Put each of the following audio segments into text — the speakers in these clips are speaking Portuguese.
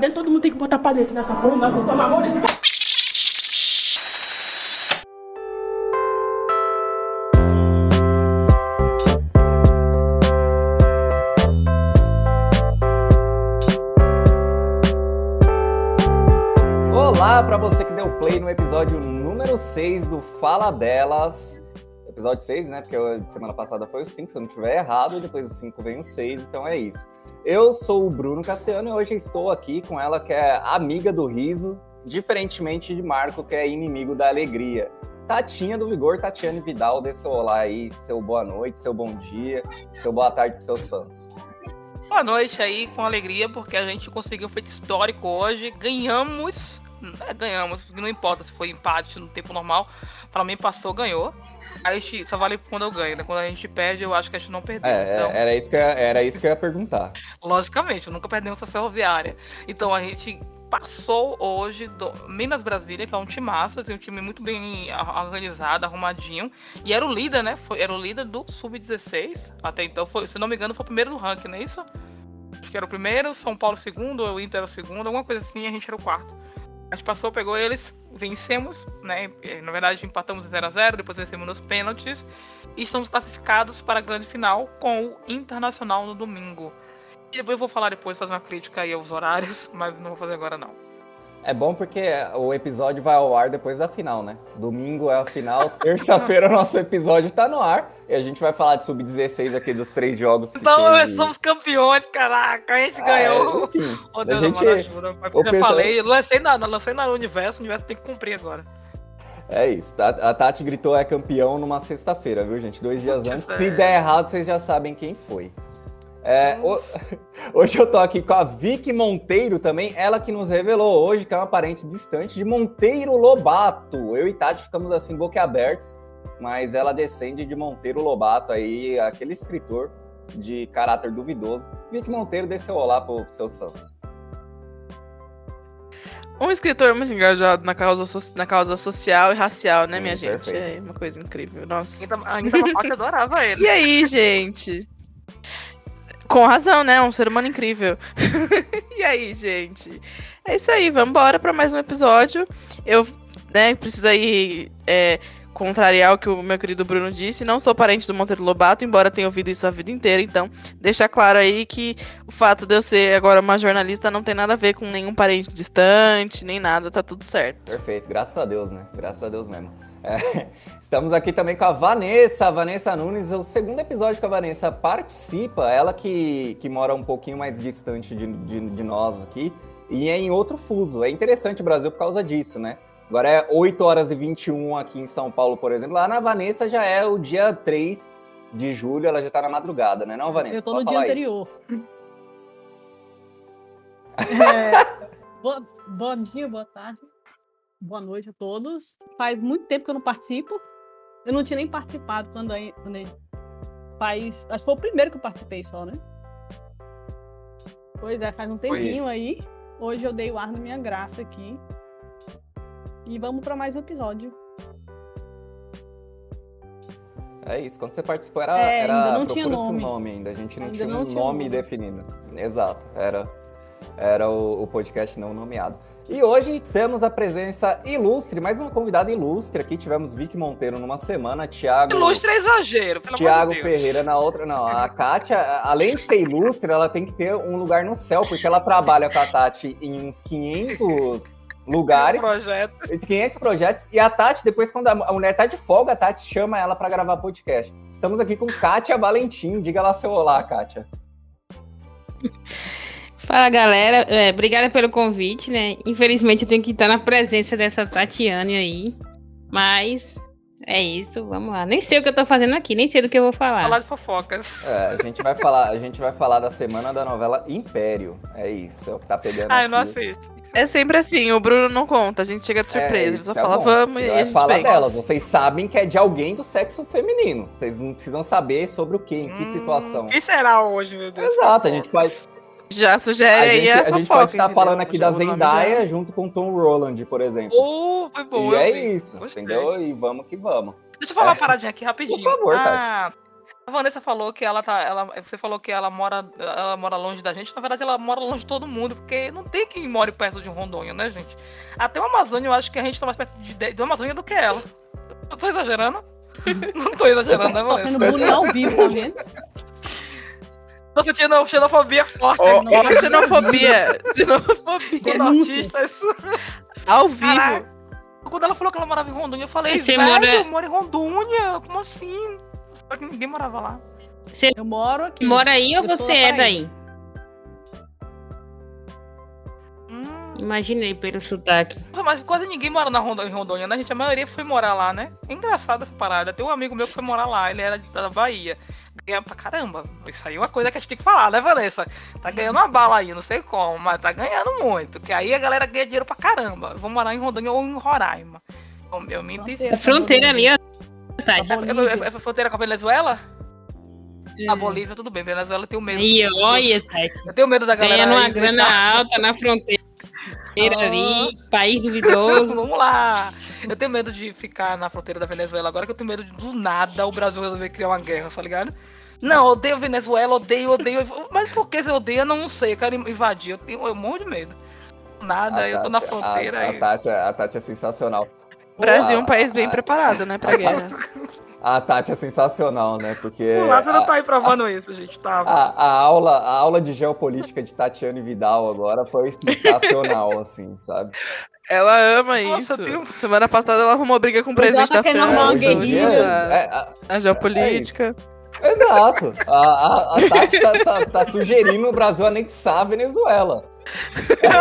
dentro, pra. Todo mundo tem que botar pra dentro nessa porra. Nós vamos tomar amor nesse. Olá para você que deu play no episódio número 6 do Fala Delas. Episódio 6, né? Porque semana passada foi o 5, se eu não estiver errado, depois do 5 vem o 6, então é isso. Eu sou o Bruno Cassiano e hoje estou aqui com ela, que é amiga do riso, diferentemente de Marco, que é inimigo da alegria. Tatinha do Vigor, Tatiane Vidal, dê seu olá aí, seu boa noite, seu bom dia, seu boa tarde para seus fãs. Boa noite aí, com alegria, porque a gente conseguiu um feito histórico hoje. Ganhamos, é, ganhamos, não importa se foi empate no tempo normal, para mim passou, ganhou. A gente só vale quando eu ganho, né? Quando a gente perde, eu acho que a gente não perdeu. É, então, era, isso que eu, era isso que eu ia perguntar. logicamente, nunca perdemos a ferroviária. Então a gente passou hoje do Minas Brasília, que é um timaço, tem um time muito bem organizado, arrumadinho. E era o líder, né? Foi, era o líder do Sub-16. Até então, foi, se não me engano, foi o primeiro do ranking, não é isso? Acho que era o primeiro, São Paulo o segundo, o Inter era o segundo, alguma coisa assim, e a gente era o quarto. A gente passou, pegou eles, vencemos, né? Eh, Na verdade, empatamos 0 a 0 depois vencemos nos pênaltis. E estamos classificados para a grande final com o Internacional no domingo. E depois eu vou falar depois, fazer uma crítica aí aos horários, mas não vou fazer agora não. É bom porque o episódio vai ao ar depois da final, né? Domingo é a final, terça-feira o nosso episódio tá no ar e a gente vai falar de sub-16 aqui dos três jogos que Então, teve. somos campeões, caraca, a gente É, ganhou. enfim, Oh, a Deus, gente, mano, o eu já pessoal- falei, eu lancei na, lancei na universo, o universo tem que cumprir agora. é isso. tá? A Tati gritou é campeão numa sexta-feira, viu, gente? Dois dias Putz, antes. é. Se der errado, vocês já sabem quem foi. É, ho- Hoje eu tô aqui com a Vicky Monteiro também, ela que nos revelou hoje que é uma parente distante de Monteiro Lobato. Eu e Tati ficamos assim boquiabertos, mas ela descende de Monteiro Lobato aí, aquele escritor de caráter duvidoso. Vicky Monteiro, dê seu olá pros seus fãs. Um escritor muito engajado na causa, so- na causa social e racial, né, Sim, minha gente? perfeito. É uma coisa incrível. Nossa. Ainda, ainda uma parte adorava ele. E aí, gente? Com razão, né? Um ser humano incrível. e aí, gente? É isso aí, vamos embora pra mais um episódio. Eu, né, preciso aí é, contrariar o que o meu querido Bruno disse. Não sou parente do Monteiro Lobato, embora tenha ouvido isso a vida inteira. Então, deixar claro aí que o fato de eu ser agora uma jornalista não tem nada a ver com nenhum parente distante, nem nada, tá tudo certo. Perfeito, graças a Deus, né? Graças a Deus mesmo. É, estamos aqui também com a Vanessa, a Vanessa Nunes. O segundo episódio que a Vanessa participa, ela que, que mora um pouquinho mais distante de, de, de nós aqui, e é em outro fuso. É interessante o Brasil por causa disso, né? Agora é 8 horas e 21 aqui em São Paulo, por exemplo. Lá na Vanessa já é o dia 3 de julho, ela já tá na madrugada, né, não, Vanessa? Eu tô Pode no dia aí. anterior. É, boa- bom dia, boa tarde, boa noite a todos. Faz muito tempo que eu não participo. Eu não tinha nem participado quando, quando faz. Acho que foi o primeiro que eu participei só, né? Pois é, faz um tempinho aí. Hoje eu dei o ar na minha graça aqui. E vamos pra mais um episódio. É isso, quando você participou era, É, era ainda não tinha nome. nome ainda, a gente não Ainda tinha não um tinha nome nome. definido. Exato, era, era o, o podcast não nomeado. E hoje temos a presença ilustre, mais uma convidada ilustre aqui, tivemos Vicky Monteiro numa semana, Thiago... Ilustre é exagero, pelo de Deus. Ferreira na outra, não. A Kátia, além de ser ilustre, ela tem que ter um lugar no céu, porque ela trabalha com a Tati em uns 500 lugares, Projeto. 500 projetos. E a Tati, depois, quando a mulher tá de folga, a Tati chama ela pra gravar podcast. Estamos aqui com Kátia Valentim. Diga lá seu olá, Kátia. Fala galera, É, obrigada pelo convite, né? Infelizmente eu tenho que estar na presença dessa Tatiane aí, mas é isso, vamos lá. Nem sei o que eu tô fazendo aqui, nem sei do que eu vou falar. Falar de fofocas. É, a gente vai falar, a gente vai falar da semana da novela Império. É isso, é o que tá pegando Ah, eu não assisto. É sempre assim, o Bruno não conta, a gente chega de É, surpresa, ele isso só é fala bom. vamos e aí é a gente fala vem. delas. Vocês sabem que é de alguém do sexo feminino. Vocês não precisam saber sobre o que, em que Hum, situação. O que será hoje, meu Deus? Exato, a gente pode, Já sugere a aí gente, a, a gente pode estar falando aqui da nome já- Zendaya junto com Tom Roland, por exemplo. Oh, foi bom. e é vi. isso, Gostei. entendeu? E vamos que vamos. Deixa eu falar É. uma paradinha aqui rapidinho. Por favor, ah, A Vanessa falou que ela tá. Ela, você falou que ela mora, ela mora longe da gente. Na verdade, ela mora longe de todo mundo, porque não tem quem more perto de Rondônia, né, gente? Até o Amazônia, eu acho que a gente tá mais perto de, do Amazônia do que ela. Eu tô exagerando? Não tô exagerando, né, Tô sendo Vanessa? bullying ao vivo, tá vendo? Tô sentindo xenofobia forte. Ó, no- ó, xenofobia. Xenofobia. Denúncia. Nortistas. Ao vivo. Caraca. Quando ela falou que ela morava em Rondônia, eu falei, Você velho, mora- eu moro em Rondônia, como assim? Só que ninguém morava lá. Eu moro aqui. Mora aí ou você é da daí? Imaginei pelo sotaque. nossa, mas quase ninguém mora na Rondônia, em Rondônia, né, gente? A maioria foi morar lá, né? É engraçado essa parada. Tem um amigo meu que foi morar lá, ele era da Bahia. Ganha pra caramba. Isso aí é uma coisa que a gente tem que falar, né, Vanessa? Tá ganhando uma bala aí, não sei como, mas tá ganhando muito. Que aí a galera ganha dinheiro pra caramba. Vou morar em Rondônia ou em Roraima. Eu, eu me. A fronteira ali, ó. Tá bom. Essa essa fronteira com a Venezuela? É. A Bolívia, tudo bem. Venezuela eu tenho medo. Aí, olha. Eu tenho medo da galera. Ganhando uma aí grana alta na fronteira Ah. ali, país duvidoso. Vamos lá. Eu tenho medo de ficar na fronteira da Venezuela agora, que eu tenho medo de do nada o Brasil resolver criar uma guerra, tá ligado? Não, eu odeio a Venezuela, odeio, odeio. Mas por que você odeia? Eu não sei. Eu quero invadir. Eu tenho eu morro de medo. Nada, eu tô na Tati- fronteira A, a, aí. Tati, é- a Tati é sensacional. Brasil é um país bem preparado, né, pra guerra. A Tati é sensacional, né? Porque O Lázaro a, tá aí provando isso, gente. Tava. a- a aula, a aula de geopolítica de Tatiane Vidal agora foi sensacional, assim, sabe? Ela ama Nossa, isso. tenho- Semana passada ela arrumou briga com o presidente tá da querendo França. em guerrilha. dia, da- é, a- A geopolítica. exato. A, a, a Tati tá, tá- tá sugerindo o Brasil anexar a Venezuela.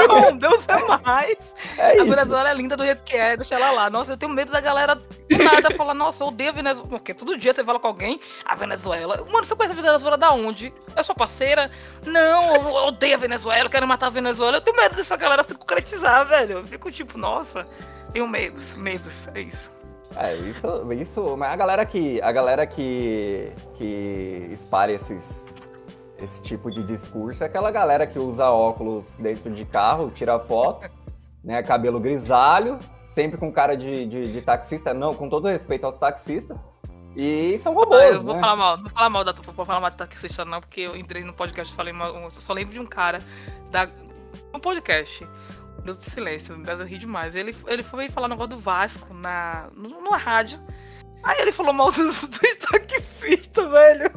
Não, Deus é mais. É A isso. Venezuela é linda do jeito que é, deixa ela lá. Nossa, eu tenho medo da galera do nada falar, nossa, eu odeio a Venezuela. Porque todo dia você fala com alguém, a Venezuela. Mano, você conhece a Venezuela da onde? É sua parceira? Não, eu odeio a Venezuela, eu quero matar a Venezuela. Eu tenho medo dessa galera se concretizar, velho. Eu fico tipo, nossa, tenho medos, medos, é isso. É, isso, isso, mas a galera que, a galera que, que espalha esses, esse tipo de discurso é aquela galera que usa óculos dentro de carro, tira foto, né, cabelo grisalho, sempre com cara de, de, de taxista, não, com todo respeito aos taxistas, e são Ah, robôs, eu vou né? falar mal, não vou falar mal da vou falar mal da taxista, não, porque eu entrei no podcast e falei mal. Eu só lembro de um cara da, no podcast. De silêncio, mas eu ri demais. Ele, ele foi falar um negócio do Vasco na, numa rádio. Aí ele falou mal dos, dos taxistas, velho.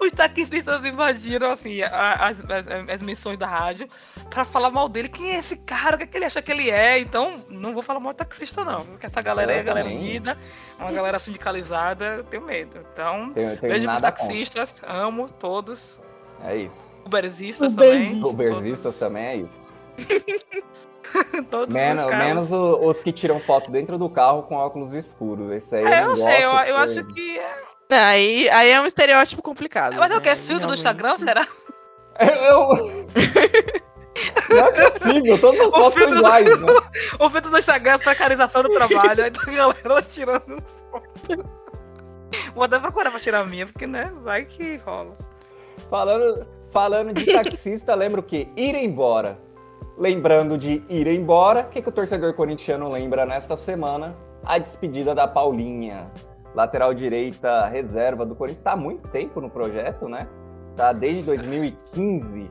Os taxistas invadiram, assim, as, as, as menções da rádio pra falar mal dele. Quem é esse cara? O que, é que ele acha que ele é? Então, não vou falar mal do taxista, não. Porque essa galera aí é Eu galera unida, é uma galera sindicalizada, eu tenho medo. Então, Tenho, tenho beijo pros nada contra. taxistas, amo todos. É isso. Uberzistas Uberzistas. também. Uberzistas também é isso. Os Menos, menos o- os que tiram foto dentro do carro com óculos escuros. Esse aí É, eu eu não sei, eu, gosto, eu acho que é. Aí, aí é um estereótipo complicado. Mas é o né? que? É filtro do. Instagram? Será? Eu... Não é possível, todas as O fotos são filtro- iguais, né? O filtro do Instagram é precarização do trabalho. aí tá a galera tirando foto. Vou até procurar pra tirar a minha, porque, né? Vai que rola. Falando, falando de taxista, lembra o quê? Ir embora. Lembrando de ir embora, o que, que o torcedor corintiano lembra nesta semana? A despedida da Paulinha. Lateral direita reserva do Corinthians. Está há muito tempo no projeto, né? Tá desde 2015. se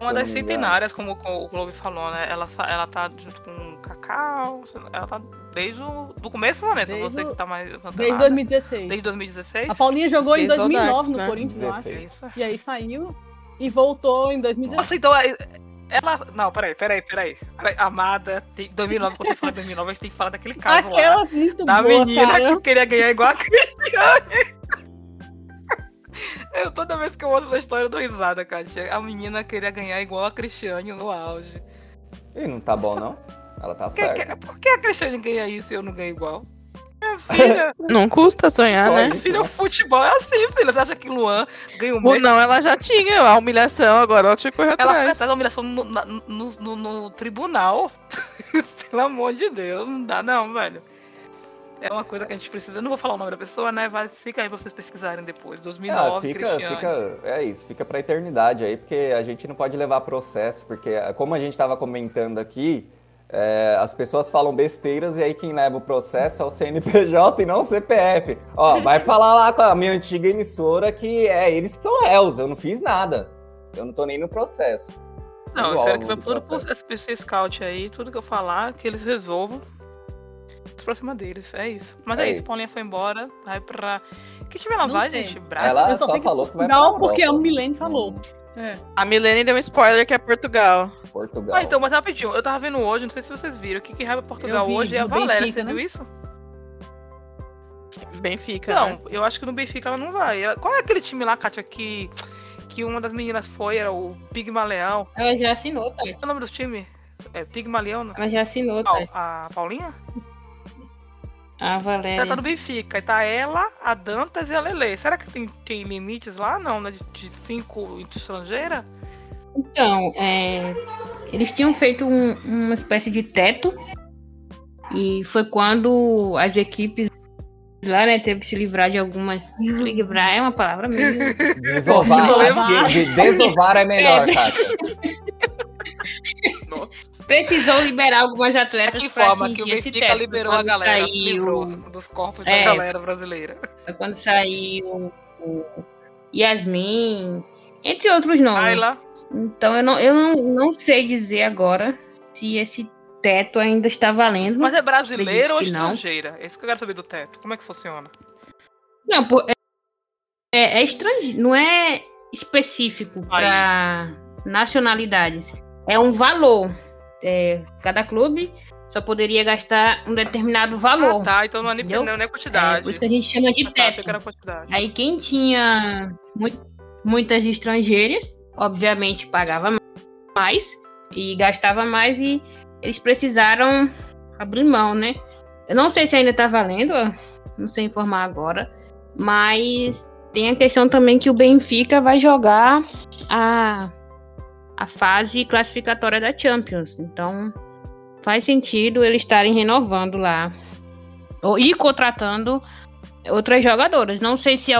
Uma das centenárias, como o Globo falou, né? Ela, ela tá junto com o Cacau. Ela tá desde o do começo, Vanessa. Desde Você que tá mais. Desde antenada. 2016. Desde 2016? A Paulinha jogou em Desde o 2009 Audax, no né? Corinthians, eu acho. 16. Isso. E aí saiu e voltou em 2016. Nossa, então é- ela. Não, peraí, peraí, peraí. peraí. Amada, tem 2009, quando você fala 2009, a gente tem que falar daquele caso lá. Aquela muito Da boa, menina cara. que queria ganhar igual a Cristiane. Eu, toda vez que eu ouço essa história, eu dou risada, cara. A menina queria ganhar igual a Cristiane no auge. Ih, não tá bom, não? Ela tá que, certa. que- por que a Cristiane ganha isso e eu não ganho igual? Filha, Não custa sonhar, Só né? isso. filha, o futebol é assim, filha. Você acha que Luan ganha o Ou mesmo? não, ela já tinha a humilhação, agora ela tinha que correr Ela atrás. atrás da humilhação no, no, no- no tribunal. Pelo amor de Deus, não dá não, velho. É uma coisa que a gente precisa. Eu não vou falar o nome da pessoa, né? Vai, fica aí pra vocês pesquisarem depois. 2009, Ah, fica, Cristiane. fica, é isso, fica pra eternidade aí, porque a gente não pode levar processo, porque como a gente tava comentando aqui, É, as pessoas falam besteiras e aí quem leva o processo é o CNPJ e não o CPF. Ó, vai falar lá com a minha antiga emissora que é eles que são réus, eu não fiz nada. Eu não tô nem no processo. Não, eu espero que vai tudo pro processo. SPC Scout aí, tudo que eu falar, que eles resolvam. Pra cima deles, é isso. Mas é, É isso, isso. Paulinha foi embora, vai pra. Que time ela Não vai, sei. gente? Braço? Ela eu só só falou que vai pra porque a. Milene falou. É. A Milene deu um spoiler que é Portugal. Portugal. Ah, então, mas rapidinho, eu tava vendo hoje, não sei se vocês viram, o que que raiva Portugal vi, hoje é a Valéria, Benfica, você né? viu isso? Benfica. Não, né? eu acho que no Benfica ela não vai. Ela- Qual é aquele time lá, Kátia, que, que uma das meninas foi, era o Pigmaleão. Ela já assinou, tá? Qual é o nome do time? É Pigmaleão, não? Ela já assinou, tá? A Paulinha? A Ela Valéria. tá no Benfica. E tá ela, a Dantas e a Lele. Será que tem, tem limites lá? Não, né? De, de cinco estrangeiras? Então, é, eles tinham feito um- uma espécie de teto e foi quando as equipes lá, né, teve que se livrar de algumas. Se livrar é uma palavra meio. Desovar, Desovar. acho que de- desovar é melhor, Kátia. Precisou liberar algumas atletas Que para forma que o esse Benfica teto. liberou a galera, Saiu, dos corpos É. da galera brasileira. foi quando saiu o Yasmin, entre outros nomes. Ayla, Então eu não, eu não, não sei dizer agora se esse teto ainda está valendo. mas é brasileira ou estrangeira? É isso que eu quero saber do teto. Como é que funciona? Não, pô, é, é, é estrangeiro, não é específico para nacionalidades. É um valor. É, cada clube só poderia gastar um determinado valor. Ah, tá. Então não é nem, não é nem É, quantidade. por isso que a gente chama de Ah, tá, teto. era quantidade. Aí quem tinha mu- muitas estrangeiras, obviamente pagava mais e gastava mais e eles precisaram abrir mão, né? Eu não sei se ainda tá valendo, ó, não sei informar agora, mas tem a questão também que o Benfica vai jogar a, a fase classificatória da Champions. Então faz sentido eles estarem renovando lá ou, e contratando outras jogadoras. Não sei se é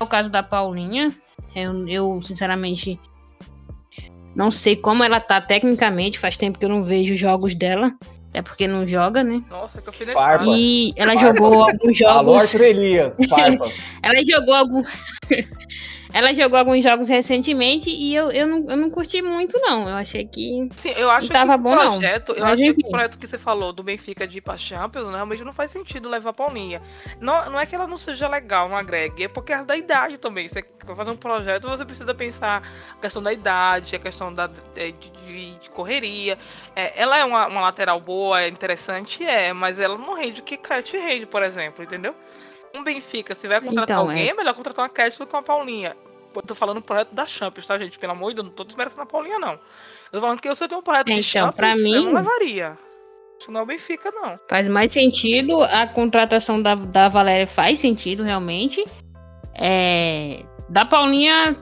o caso da Paulinha. Eu, eu, sinceramente não sei como ela tá tecnicamente. Faz tempo que eu não vejo jogos dela. Até porque não joga, né? Nossa, que eu Farpas. E ela Farpas. jogou alguns Alô, jogos. Arthur Elias, farpas. Ela jogou algum. Ela jogou alguns jogos recentemente e eu, eu, não, eu não curti muito, não. Eu achei que. Sim, eu acho Não tava que o bom, não. projeto, eu Mas acho que o projeto que você falou do Benfica de ir pra Champions, né, realmente não faz sentido levar a Paulinha. Não, não é que ela não seja legal, não agregue, é porque é da idade também. Você vai fazer um projeto, você precisa pensar a questão da idade, a questão da, de, de- de correria. É, ela é uma, uma lateral boa, é interessante, é, mas ela não rende o que Cat rende, por exemplo, entendeu? Um Benfica, se vai contratar Então, alguém, é. é melhor contratar uma Cat do que uma Paulinha. Eu tô falando do projeto da Champions, tá, gente? Pelo amor de Deus, não tô desmerecendo a Paulinha, não. Eu tô falando que se eu tenho um projeto de Então, Champions, pra eu mim- não levaria. Isso não é o Benfica, não. Faz mais sentido. A contratação da, da Valéria faz sentido, realmente. É, da Paulinha,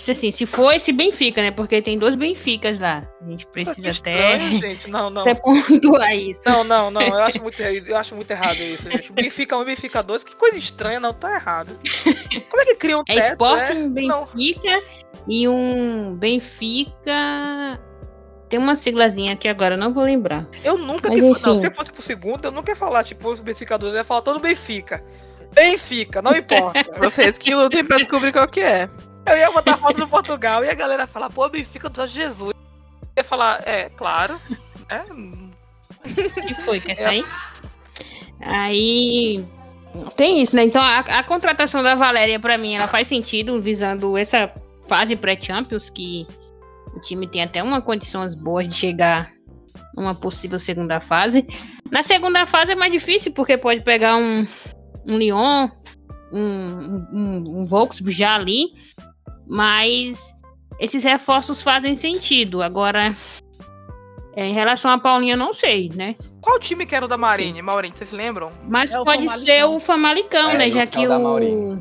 se, assim, se for esse Benfica, né? Porque tem dois Benficas lá. A gente precisa até, estranho, gente. Não, não. até pontuar isso. Não, não, não. Eu acho muito, eu acho muito errado isso, gente. Benfica 1 e Benfica 2, que coisa estranha, não, tá errado. Como é que cria um É teto? Sporting Não. Benfica e um Benfica. Tem uma siglazinha que agora não vou lembrar. Eu nunca Mas que. enfim. Não, se eu fosse pro segundo, eu nunca ia falar, tipo, os Benfica 2, eu ia falar todo Benfica. Benfica, não importa. Vocês que lutem pra descobrir qual que é. Eu ia botar foto do Portugal e a galera ia falar, pô, Benfica do Jesus. Eu ia falar, é, claro. É, que foi? Quer sair? Aí. Tem isso, né? Então a, a contratação da Valéria, pra mim, ela faz sentido, visando essa fase pré-Champions, que o time tem até uma condições boas de chegar numa possível segunda fase. Na segunda fase é mais difícil, porque pode pegar um, um Lyon, um, um, um Volkswagen já ali, mas esses reforços fazem sentido. Agora, é, em relação à Paulinha, eu não sei, né? qual time que era o da Marinho, Maurinho, vocês lembram? Mas É o pode ser o Famalicão, É, né? Já que o,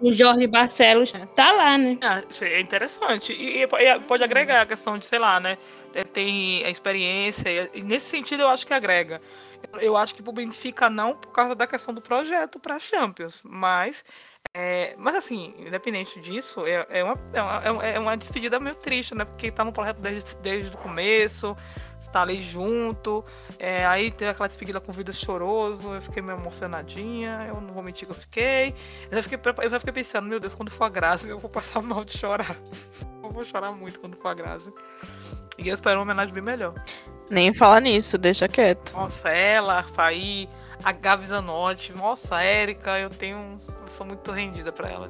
o Jorge Barcelos tá lá, né? Ah, é interessante. E, e pode agregar a questão de, sei lá, né? é, Tem a experiência. E nesse sentido eu acho que agrega. Eu- Eu acho que pro Benfica não, por causa da questão do projeto pra Champions. Mas. É, mas assim, independente disso, é, é uma, é, uma, é uma- é uma despedida meio triste, né? Porque tá no projeto desde, desde o começo. tá ali junto. É, aí teve aquela despedida com vídeo choroso, eu fiquei meio emocionadinha, eu não vou mentir que eu fiquei. Eu já fiquei, eu já fiquei pensando, meu Deus, quando for a Grazi, eu vou passar mal de chorar. Eu vou chorar muito quando for a Grazi. E eu espero uma homenagem bem melhor. Nem fala nisso, deixa quieto. Nossa, ela, a Faí, a Gabi Zanotti, nossa, a Erika, eu tenho. Sou muito rendida pra ela.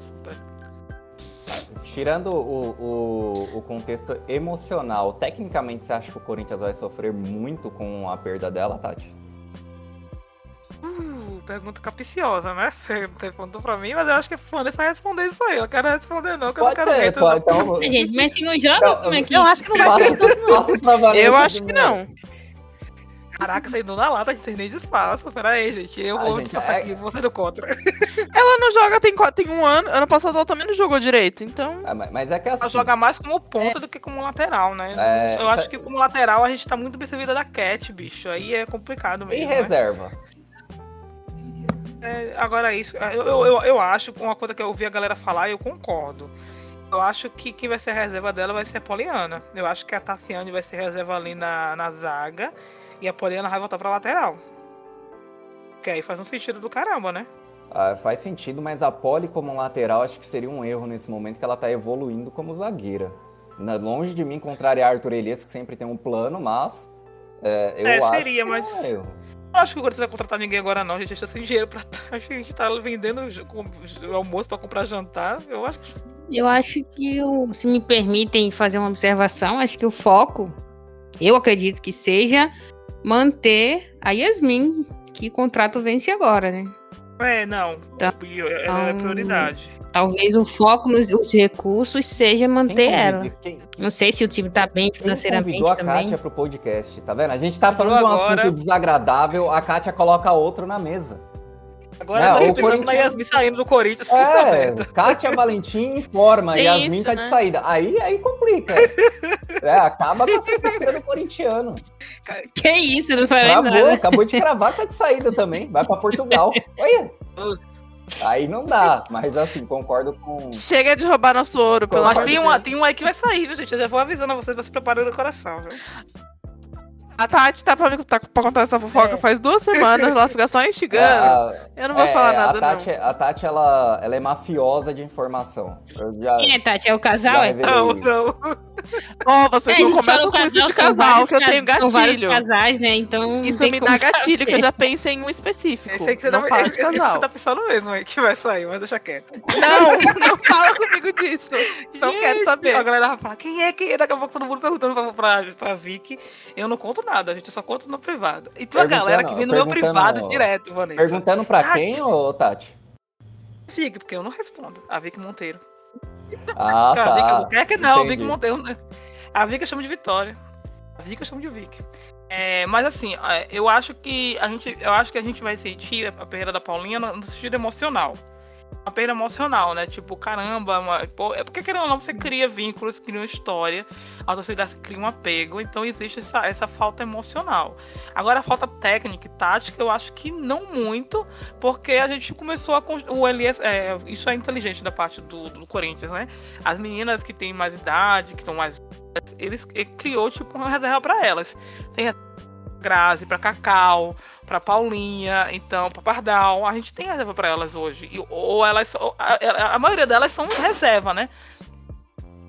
Tirando o, o, o contexto emocional, tecnicamente você acha que o Corinthians vai sofrer muito com a perda dela, Tati? Uh, pergunta capiciosa, né? Você perguntou pra mim, mas eu acho que a Vanessa vai responder isso aí. Eu quero responder, não, que eu não Pode quero ser, pode. não. Então, Gente, mas se não joga, Então, como é que. Eu acho que não vai ser Eu acho que não. Caraca, saindo na lata, a gente tem nem de espaço. Pera aí, gente. Eu Ah, vou gente, é- aqui, você do contra. Ela não joga tem, tem um ano. Ano passado ela também não jogou direito, então. Ah, mas- é que assim. Ela joga mais como ponta do que como lateral, né? É, eu acho que como lateral a gente tá muito bem servida da Cat, bicho. Aí é complicado E mesmo. né? reserva? É, agora isso, eu, eu, eu, eu acho, uma coisa que eu ouvi a galera falar e eu concordo. Eu acho que quem vai ser a reserva dela vai ser a Poliana. Eu acho que a Tassiane vai ser reserva ali na, na zaga e a Poliana vai voltar pra lateral. Que aí faz um sentido do caramba, né? Ah, faz sentido, mas a Poli como lateral acho que seria um erro nesse momento que ela tá evoluindo como zagueira. Na- Longe de mim contrariar Arthur Elias, que sempre tem um plano, mas é, eu É, acho seria, que mas- um erro. Eu acho que o Corinthians vai contratar ninguém agora não. A gente tá sem dinheiro pra. A gente tá vendendo almoço pra comprar jantar. Eu acho que. Eu acho que, o, se me permitem fazer uma observação, acho que o foco, eu acredito que seja manter a Yasmin, que contrato vence agora, né? É, não. Ela é Então, prioridade. Talvez o foco nos os recursos seja manter Quem ela. convidou- Quem, Não sei se o time tá bem quem financeiramente convidou a também. Kátia pro podcast, tá vendo? A gente tá falando de um Agora- assunto desagradável, a Kátia coloca outro na mesa. Agora Não, eu tô o pensando na Yasmin saindo do Corinthians. É. Kátia Valentim informa, Tem Yasmin isso, tá né? de saída. Aí, aí complica. É, acaba com a sexta-feira do corintiano. Que isso, não falei Travou, nada. acabou de cravar, tá de saída também. Vai pra Portugal. Olha. Aí não dá, mas assim, concordo com. Chega de roubar nosso ouro, pelo Mas amor de tem, Deus. tem um aí que vai sair, viu, gente? Eu já vou avisando a vocês pra se prepararem no coração, viu? A Tati tá pra, me- tá pra contar essa fofoca É. faz duas semanas, ela fica só instigando. a, Eu não vou é, falar a nada, Tati, a Tati ela, ela é mafiosa de informação. Eu já, Quem é, Tati? É o casal? É? Não, isso. não. Não. Ó, você É, a não gente começa fala com isso de casal, que eu tenho gatilho. casais, né? Então. não Isso me dá gatilho, que eu saber. já penso em um específico. Aí que você não tá, fala de casal. Você tá pensando mesmo aí que vai sair, mas deixa quieto. Não, não fala comigo disso. Não quero Gente, saber. A galera vai falar, quem é, quem é? Daqui a pouco todo mundo perguntando pra, pra, pra Vicky. Eu não conto nada, gente, eu só conto no privado. E tem uma Perguntando- galera que vem no meu privado direto, Vanessa. Perguntando pra Ah, quem, ô Tati? Vicky, porque eu não respondo. A Vicky Monteiro. Ah, a Vicky tá. Albuquerque não, a Vicky Entendi. Monteiro. né? A Vicky eu chamo de Vitória. A Vicky eu chamo de Vicky. É, mas assim, é, eu acho que a gente, eu acho que a gente vai sentir a perda da Paulinha no, no sentido emocional. Uma perda emocional, né? Tipo, caramba, uma- pô, é porque querendo ou não, você cria vínculos, cria uma história, a torcida cria um apego, então existe essa, essa falta emocional. Agora a falta técnica e tática, eu acho que não muito, porque a gente começou a. O Elias, é, isso é inteligente da parte do, do Corinthians, né? As meninas que têm mais idade, que estão mais. Eles ele criou tipo uma reserva para elas. Tem reserva Grazi, pra Cacau, pra Paulinha, então, pra Pardal. A gente tem reserva para elas hoje. E, ou elas. ou a, a- maioria delas são reserva, né?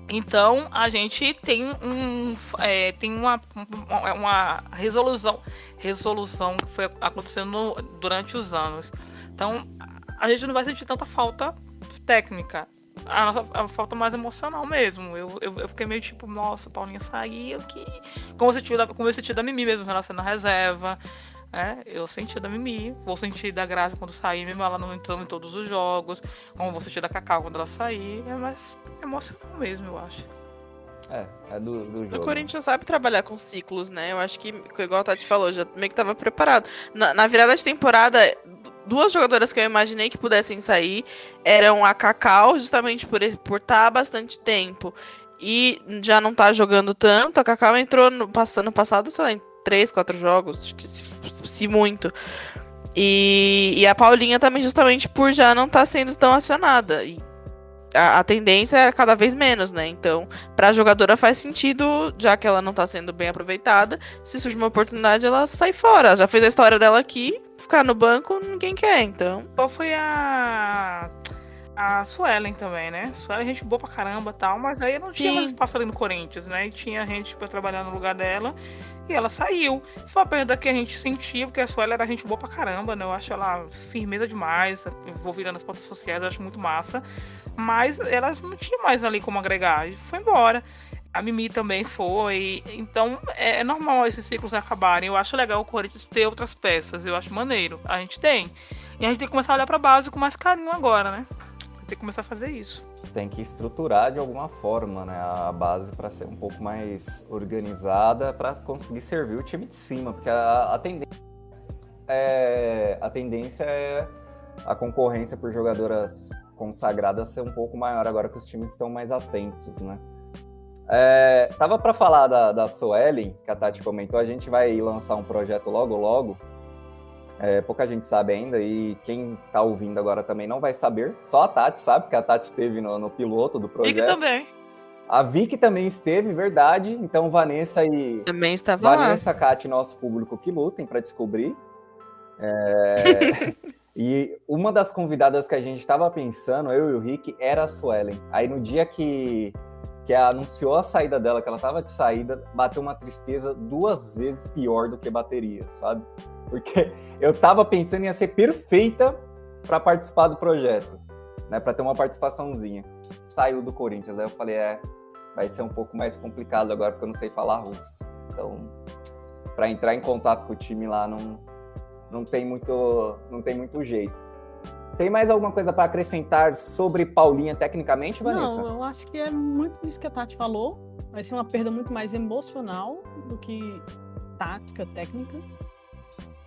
Então a gente tem um é, tem uma, uma, uma resolução resolução que foi acontecendo durante os anos. Então a gente não vai sentir tanta falta técnica. A nossa a falta mais emocional mesmo. Eu, eu, eu fiquei meio tipo, nossa, Paulinha saiu que. Como eu senti da, como eu senti da Mimi mesmo, ela sendo na reserva. É, eu senti da Mimi, vou sentir da Graça quando sair, mesmo ela não entrando em todos os jogos, como vou sentir da Cacau quando ela sair, é mais emocional mesmo, eu acho. É, é do, do O jogo. Corinthians sabe trabalhar com ciclos, né? Eu acho que, igual a Tati falou, já meio que tava preparado. Na, na virada de temporada, duas jogadoras que eu imaginei que pudessem sair eram a Cacau, justamente por estar por tá há bastante tempo e já não tá jogando tanto. A Cacau entrou no, no passado, sei lá, em três, quatro jogos, se, se muito. E, e a Paulinha também, justamente por já não estar sendo tão acionada. E a, a tendência é cada vez menos, né? Então, pra jogadora faz sentido, já que ela não tá sendo bem aproveitada, se surge uma oportunidade, ela sai fora. Já fez a história dela aqui, ficar no banco, ninguém quer, então. Qual foi a. A Suelen também, né? Suelen, gente boa pra caramba e tal, mas aí não tinha Sim. mais espaço ali no Corinthians, né? E tinha gente pra trabalhar no lugar dela. E ela saiu. Foi uma perda que a gente sentia, porque a Suelen era gente boa pra caramba, né? Eu acho ela firmeza demais, envolvida nas pautas sociais, eu acho muito massa. Mas ela não tinha mais ali como agregar. E foi embora. A Mimi também foi. Então é, é normal esses ciclos acabarem. Eu acho legal o Corinthians ter outras peças. Eu acho maneiro. A gente tem. E a gente tem que começar a olhar pra base com mais carinho agora, né? Tem que começar a fazer isso. Tem que estruturar de alguma forma, né, a base para ser um pouco mais organizada para conseguir servir o time de cima, porque a, a tendência é a tendência é a concorrência por jogadoras consagradas ser um pouco maior agora que os times estão mais atentos, né? É, tava para falar da, da Suelen, que a Tati comentou, a gente vai lançar um projeto logo logo. É, pouca gente sabe ainda, e quem tá ouvindo agora também não vai saber. Só a Tati sabe, porque a Tati esteve no, no piloto do que projeto. também. A Vicky também esteve, verdade. Então, Vanessa e. Também estava lá. Vanessa, Kat, nosso público que lutem para descobrir. É, e uma das convidadas que a gente estava pensando, eu e o Rick, era a Suelen. Aí no dia que, que anunciou a saída dela, que ela tava de saída, bateu uma tristeza duas vezes pior do que bateria, sabe? Porque eu tava pensando em ser perfeita para participar do projeto, né? Para ter uma participaçãozinha. Saiu do Corinthians, aí eu falei, é, vai ser um pouco mais complicado agora porque eu não sei falar russo. Então, para entrar em contato com o time lá não não tem muito não tem muito jeito. Tem mais alguma coisa para acrescentar sobre Paulinha tecnicamente, Vanessa? Não, eu acho que é muito isso que a Tati falou. Vai ser uma perda muito mais emocional do que tática, técnica.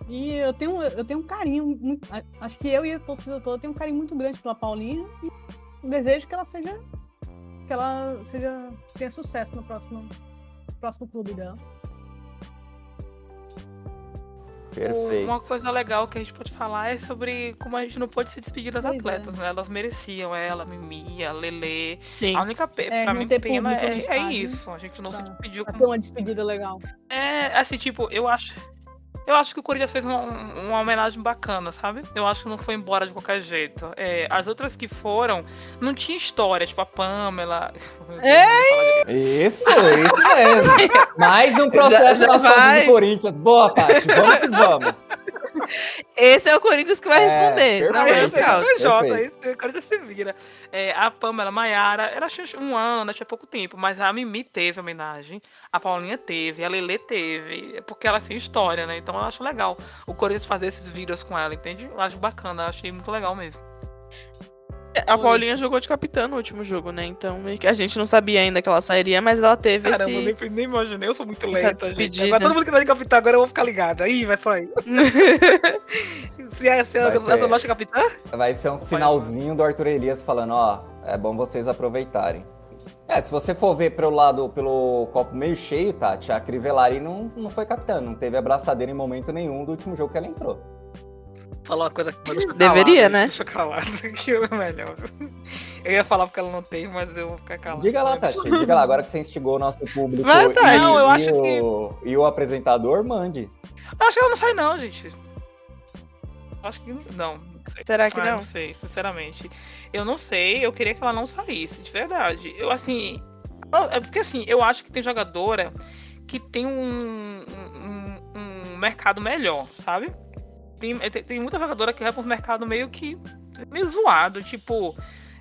E eu tenho, eu tenho um carinho muito. Acho que eu e a torcida toda tem um carinho muito grande pela Paulinha e desejo que ela seja. Que ela seja. tenha sucesso no próximo, no próximo clube dela. Perfeito. Uma coisa legal que a gente pode falar é sobre como a gente não pode se despedir das Pois é. atletas, né? Elas mereciam, ela, Mimi, a Lele. Sim. A única pe É, pra mim pena é, é isso. A gente não se pra- despediu com uma despedida legal. É, assim, tipo, eu acho. Eu acho que o Corinthians fez uma, uma homenagem bacana, sabe? Eu acho que não foi embora de qualquer jeito. É, as outras que foram, não tinha história, tipo a Pamela. Isso, isso mesmo. Mais um processo Já- já do Corinthians. Boa, Paty. Vamos que vamos. Esse é o Corinthians que vai É, responder, não é o. Scout. Jota, perfeito. isso, o Corinthians se vira. É, a Pamela Maiara, ela tinha um ano, tinha pouco tempo, mas a Mimi teve homenagem, a Paulinha teve, a Lele teve, porque ela tem história, né? Então eu acho legal o Corinthians fazer esses vídeos com ela, entende? Eu acho bacana, eu achei muito legal mesmo. A Paulinha jogou de capitã no último jogo, né? Então meio que a gente não sabia ainda que ela sairia, mas ela teve Caramba, esse. nem, nem imaginei, eu sou muito lenta, gente. Agora todo mundo que tá de capitã, agora eu vou ficar ligado. Aí vai sair. se é, se é Vai a ser- nossa capitã, Vai ser um sinalzinho do Arthur Elias falando, ó, é bom vocês aproveitarem. É, se você for ver pelo lado, pelo copo meio cheio, Tati, a Crivellari não, não foi capitã, não teve abraçadeira em momento nenhum do último jogo que ela entrou. Falar uma coisa que deixa eu Deveria, calado, né? Deixa eu calado, que é melhor. Eu ia falar porque ela não tem, mas eu vou ficar calado. Diga lá, Tati, diga lá, agora que você instigou o nosso público Tati. e, Não, eu e acho o, e o apresentador, mande. Eu acho que ela não sai, não, gente. Eu Acho que não. Será que Ah, não? não sei, sinceramente. Eu não sei, eu queria que ela não saísse, de verdade. Eu, assim. É porque, assim, eu acho que tem jogadora que tem um, um, um mercado melhor, sabe? Tem, é, tem, tem muita jogadora que vai pra um mercado meio que. meio zoado, tipo.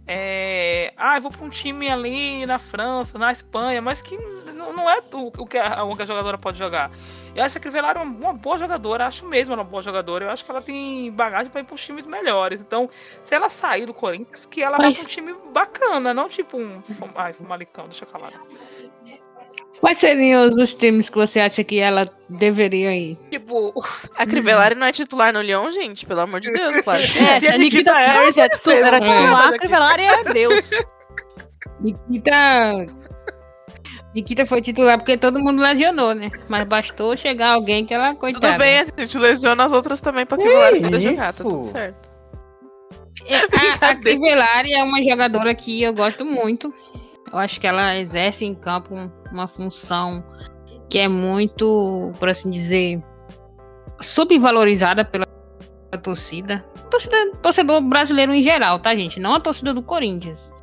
É, ah, eu vou pra um time ali na França, na Espanha, mas que não, não é o, o que a, a jogadora pode jogar. Eu acho que a Crivellari é uma, uma boa jogadora, acho mesmo ela uma boa jogadora. Eu acho que ela tem bagagem pra ir pros times melhores. Então, se ela sair do Corinthians, que ela Mas- pra um time bacana, não tipo um. Ai, Fumalicão, deixa calar. Quais seriam os, os times que você acha que ela deveria ir? Tipo, A Crivellari não é titular no Lyon, gente? Pelo amor de Deus, claro. É, é. se a Nikita Paris é titu- era É. titular, a Crivellari é Deus. Nikita. Nikita foi titular porque todo mundo lesionou, né? Mas bastou chegar alguém que ela, coitada. Tudo bem, a gente lesiona as outras também pra Crivellari poder jogar, tá tudo certo. É, a, a Crivellari é uma jogadora que eu gosto muito. Eu acho que ela exerce em campo um- uma função que é muito, por assim dizer, subvalorizada pela torcida. Torcida, torcedor brasileiro em geral, tá, gente? Não a torcida do Corinthians.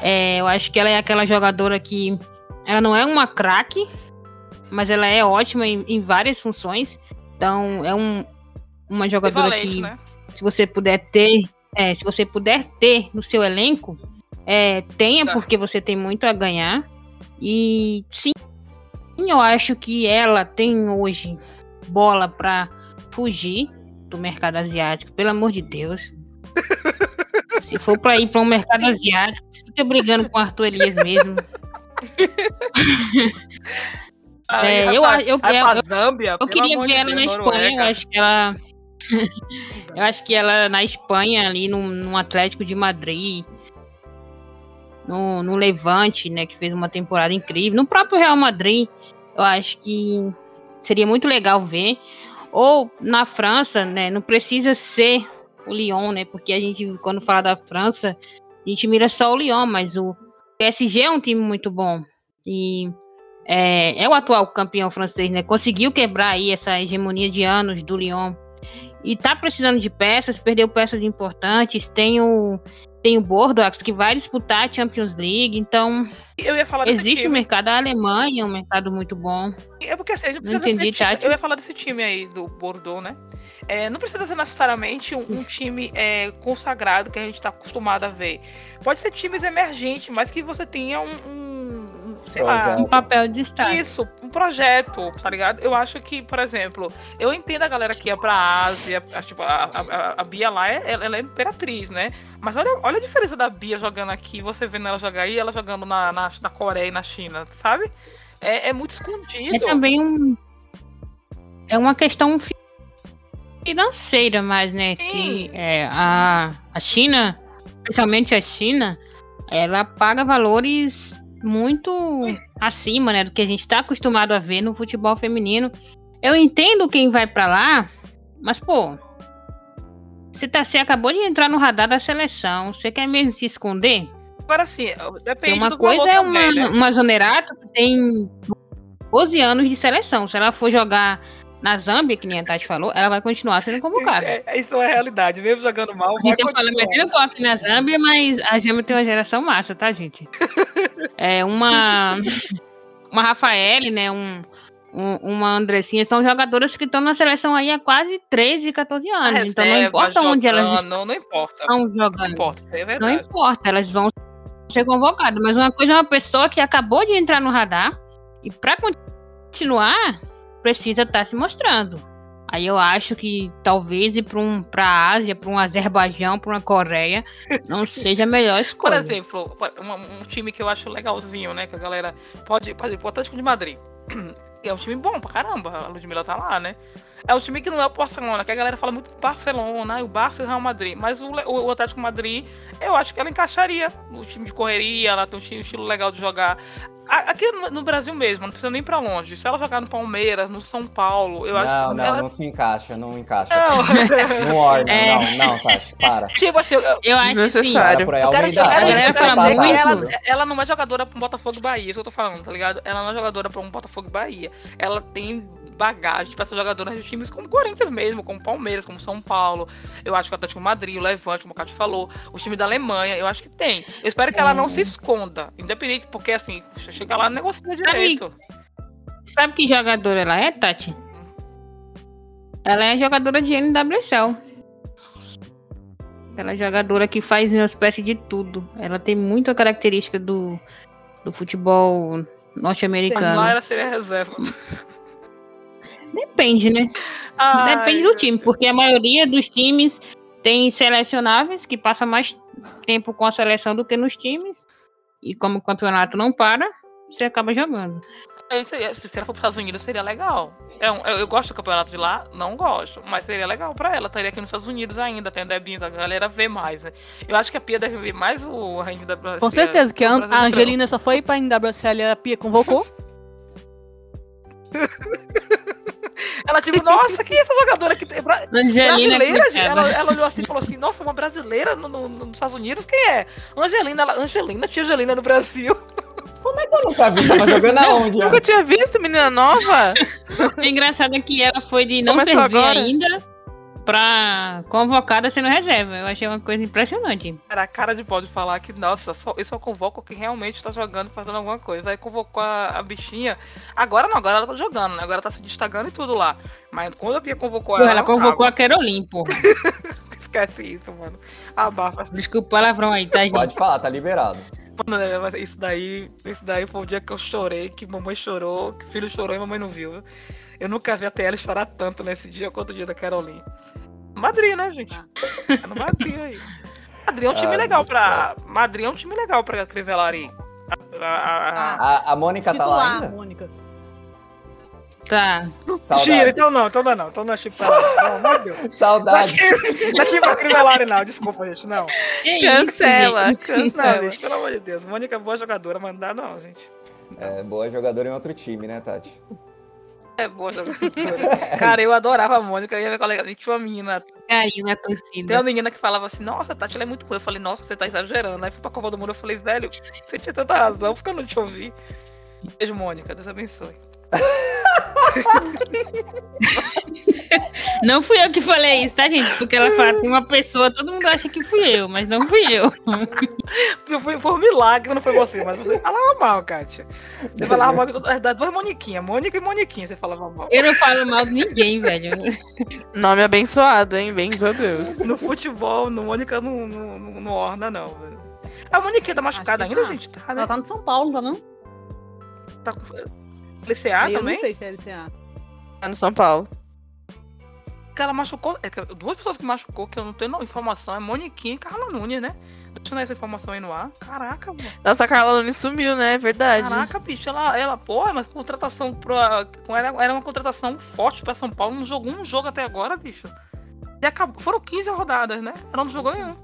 É, eu acho que ela é aquela jogadora que ela não é uma craque, mas ela é ótima em, em várias funções. Então, é um, uma jogadora que né? se você puder ter, é, se você puder ter no seu elenco, é, tenha, Tá. porque você tem muito a ganhar. E sim, eu acho que ela tem hoje bola pra fugir do mercado asiático, pelo amor de Deus. Se for pra ir pra um mercado asiático, fica brigando com o Arthur Elias mesmo. É, eu- rapaz, eu- eu- Zâmbia, Eu queria ver ela na Deus, Espanha, eu acho que ela. eu acho que ela na Espanha, ali num, num Atlético de Madrid, no, no Levante, né, que fez uma temporada incrível, no próprio Real Madrid, eu acho que seria muito legal ver. Ou na França, né, não precisa ser o Lyon, né, porque a gente, quando fala da França, a gente mira só o Lyon, mas o PSG é um time muito bom. E é, é o atual campeão francês, né? Conseguiu quebrar aí essa hegemonia de anos do Lyon. E tá precisando de peças, perdeu peças importantes. Tem o, tem o Bordeaux que vai disputar a Champions League. Então, existe o time. mercado. A Alemanha é um mercado muito bom. É porque assim, Não precisa entendi, Tati. Eu ia falar desse time aí do Bordeaux, né? É, não precisa ser necessariamente um, um time é, consagrado que a gente tá acostumado a ver. Pode ser times emergentes, mas que você tenha um, um- um, sei lá, Projeto. Um papel de destaque. isso, um projeto, tá ligado? Eu acho que, por exemplo, eu entendo a galera que ia pra Ásia, a, tipo, a, a- a Bia lá, é, ela é imperatriz, né? Mas olha, olha a diferença da Bia jogando aqui, você vendo ela jogar aí, ela jogando na, na, na Coreia e na China, sabe? É, é muito escondido. É também um. É uma questão fi- financeira, mais, né? Que é, a, a China, especialmente a China, ela paga valores muito acima, né? Do que a gente tá acostumado a ver no futebol feminino. Eu entendo quem vai pra lá, mas, pô. Você, tá, você acabou de entrar no radar da seleção. Você quer mesmo se esconder? Agora sim, depende uma do coisa é também, uma, né? uma Zonerato que tem 12 anos de seleção. Se ela for jogar na Zâmbia, que nem a Tati falou, ela vai continuar sendo convocada. É, é- isso é a realidade, mesmo jogando mal, A vai gente tá falando metendo pau aqui na Zâmbia, mas a Zâmbia tem uma geração massa, tá, gente? É uma. Uma Rafaele, né? Um, um- uma Andressinha, são jogadoras que estão na seleção aí há quase 13, 14 anos. então não Reserva, importa onde elas jogando, Não, não importa. estão Não jogando. importa, isso aí é Não importa, elas vão ser convocadas. Mas uma coisa é uma pessoa que acabou de entrar no radar e para continuar precisa estar se mostrando. Aí eu acho que talvez ir para um, a Ásia, para um Azerbaijão, para uma Coreia, não seja a melhor Por escolha. exemplo, uma- um time que eu acho legalzinho, né? Que a galera pode, pode ir pro Atlético de Madrid. É um time bom pra caramba, a Ludmilla tá lá, né? É um time que não é o Barcelona, que a galera fala muito do Barcelona, o Barça e o Real Madrid. Mas o, o, o Atlético Madrid, eu acho que ela encaixaria no time de correria, ela tem um time- estilo legal de jogar. Aqui no, Brasil mesmo, não precisa nem ir pra longe. Se ela jogar no Palmeiras, no São Paulo, eu acho não, que não, ela. não se encaixa, não encaixa. Não. Não orna, É. não, não, Tati, para. tipo assim, eu, Eu acho que sim. Desnecessário. Para por aí, Eu quero, eu quero, A galera fala muito. ela, ela não é jogadora pra um Botafogo Bahia, isso que eu tô falando, tá ligado? Ela não é jogadora pra um Botafogo Bahia. Ela tem bagagem pra ser jogadora de times como Corinthians mesmo, como o Palmeiras, como São Paulo. Eu acho que o Atlético Madrid, o Levante, como o Cássio falou, o time da Alemanha, eu acho que tem. Eu espero que ela não se esconda, independente, porque assim, chega lá e negocia Sabe- direito. Sabe que jogadora ela é, Tati? Ela é jogadora de NWSL. Ela é jogadora que faz uma espécie de tudo. Ela tem muita característica do, do futebol norte-americano. Lá ela seria reserva. Depende, né? Ai, Depende do time, porque a maioria dos times tem selecionáveis que passa mais tempo com a seleção do que nos times. E como o campeonato não para, você acaba jogando. É, seria- Se ela for para os Estados Unidos, seria legal. É um- eu, eu gosto do campeonato de lá, não gosto, mas seria legal pra ela. Estaria aqui nos Estados Unidos ainda, tendo a Bia, a galera vê mais, né? Eu acho que a Pia deve ver mais o range da Brasil. Com certeza, que a, a Angelina só foi pra NWSL e a Pia convocou. Ela, tipo, nossa, quem é essa jogadora que tem? Bra- Angelina brasileira, ela, ela olhou assim e falou assim: Nossa, uma brasileira no- no- nos Estados Unidos? Quem é? Angelina, ela, Angelina, tinha Angelina no Brasil. Eu nunca vi, tava jogando aonde? Nunca tinha visto menina nova? O engraçado é que ela foi de não Começou servir agora? ainda pra convocada sendo reserva. Eu achei uma coisa impressionante. Era a cara de pau de falar que, nossa, só, eu só convoco quem realmente tá jogando, fazendo alguma coisa. Aí convocou a, a bichinha. Agora não, agora ela tá jogando, né? Agora ela tá se destacando e tudo lá. Mas quando a Bia convocou Porra, ela. ela convocou a Caroline, porra. Esquece isso, mano. Abafa. Desculpa o palavrão aí, tá, gente? Pode falar, tá liberado. Mano, mas isso daí, isso daí foi o dia que eu chorei, que mamãe chorou, que filho chorou e mamãe não viu. Eu nunca vi a TL chorar tanto nesse dia quanto o dia da Caroline. Madrid, né, gente? É no Madrid aí. Madrid é um time Ah, legal pra. Madrid é um time legal pra Crivellari. A, a, a, a... A, a Mônica tá lá ainda? Mônica. Tá. Saudade. Tira, então não, então não, não, então não é pra lá. Não, de Deus. É Saudade. é time pra Crivellari, não, desculpa, gente, não. Que isso, Cancela? Não, cancela. gente, pelo amor de Deus. Mônica é boa jogadora, mas não dá não, gente. É, boa jogadora em outro time, né, Tati? É boa jogadora. Cara, eu adorava a Mônica, eu ia ver colega. Tinha uma menina Carinho na Tem torcida. uma menina que falava assim, nossa, Tati, ela é muito ruim. Eu falei, nossa, você tá exagerando. Aí fui pra Copa do Mundo, eu falei, velho, você tinha tanta razão, porque eu não te ouvi. Beijo, Mônica, Deus abençoe. Não fui eu que falei isso, tá, gente? Porque ela fala, tem uma pessoa, todo mundo acha que fui eu, mas não fui eu. Foi, foi, um milagre, não foi você, mas você falava mal, Kátia. Você falava mal das- duas Moniquinhas, Mônica e Moniquinha, você falava mal. Eu não falo mal de ninguém, velho. Nome abençoado, hein? Benzo a Deus. No futebol, no Mônica não, não, não, orna, não. velho. A Moniquinha tá machucada ainda, tá. gente? Tá, né? Ela tá no São Paulo, tá não? Tá com... LCA Aí eu também? não sei se é LCA. Tá no São Paulo. que ela machucou. é duas pessoas que machucou, que eu não tenho informação, é Moniquinha e Carla Nunes, né? Deixa eu dar essa informação aí no ar. Caraca, mano. Nossa, a Carla Nunes sumiu, né? É verdade. Caraca, bicho, ela, ela, porra, mas contratação pra. Ela era uma contratação forte pra São Paulo. Não jogou um jogo até agora, bicho. E acabou, foram 15 rodadas, né? Ela não jogou nenhum.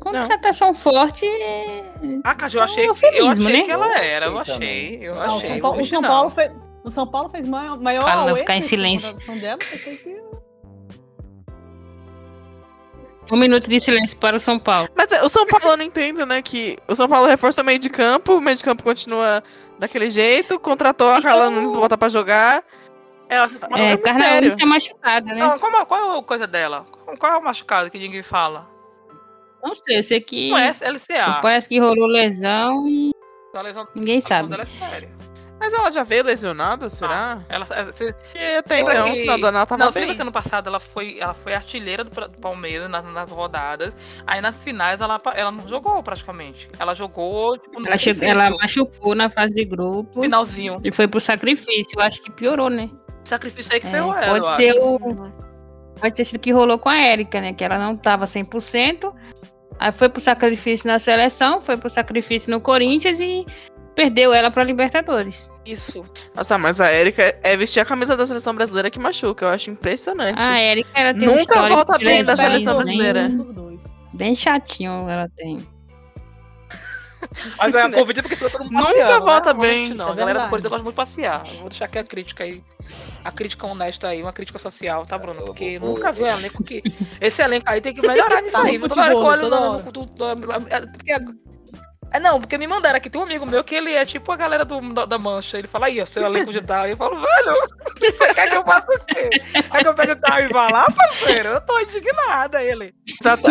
Contratação forte. é- Ah, cara, eu achei, É um que, eu achei né? que ela era. Eu Eu achei achei, eu Ah, o achei. São Paulo, o São. Paulo fez, o São Paulo fez maior, maior Fala, não, ficar em silêncio. dela. Que Um minuto de silêncio para o São Paulo. Mas é, o São Paulo eu não entendo, né? Que o São Paulo reforça o meio de campo, o meio de campo continua daquele jeito, contratou a Carla é Nunes volta pra jogar. Ela, É, um Carla. Nunes tá machucada, né? não, qual, qual é a coisa dela? Qual é o machucado que ninguém fala? Não sei, eu sei que Não é LCA. parece que rolou lesão e lesão ninguém sabe. é séria. Mas ela já veio lesionada, será? Ela, é, você- Porque até então, que- no final do ano ela tava não, lembra bem. que ano passado ela foi, ela foi artilheira do, do Palmeiras nas, nas rodadas. Aí nas finais ela, ela não jogou praticamente. Ela jogou, tipo, no Ela, chegou, ela machucou na fase de grupo finalzinho. e foi pro sacrifício. Eu acho que piorou, né? Sacrifício aí que É, ferrou ela. pode ser acho. o. Pode ter sido o que rolou com a Érica, né? Que ela não tava 100%. Aí foi pro sacrifício na seleção, foi pro sacrifício no Corinthians e perdeu ela pra Libertadores. Isso. Nossa, mas a Erika é vestir a camisa da seleção brasileira que machuca. Eu acho impressionante. A Érica, ela tem um Nunca histórico volta bem da seleção bem- brasileira. Dois. Bem chatinho ela tem. Mas ganhar Covid é porque ficou todo mundo Nunca passeando, volta né? bem. Não, Isso a é galera do. Corinthians gosta muito de passear. Vou deixar aqui a crítica aí. A crítica honesta aí, uma crítica social, tá, Bruno? Porque o- nunca vi um elenco que. Esse elenco aí tem que melhorar nisso Tá no aí. Toda hora que eu olho no- no- é, porque- É, não, porque me mandaram aqui, tem um amigo meu que ele é tipo a galera do, da, da mancha. Ele fala, aí, ó, seu elenco de tal. E eu falo, velho, quer que eu faça o quê? Quer que eu pegue o tal e vá lá, parceiro? Eu tô indignada, ele.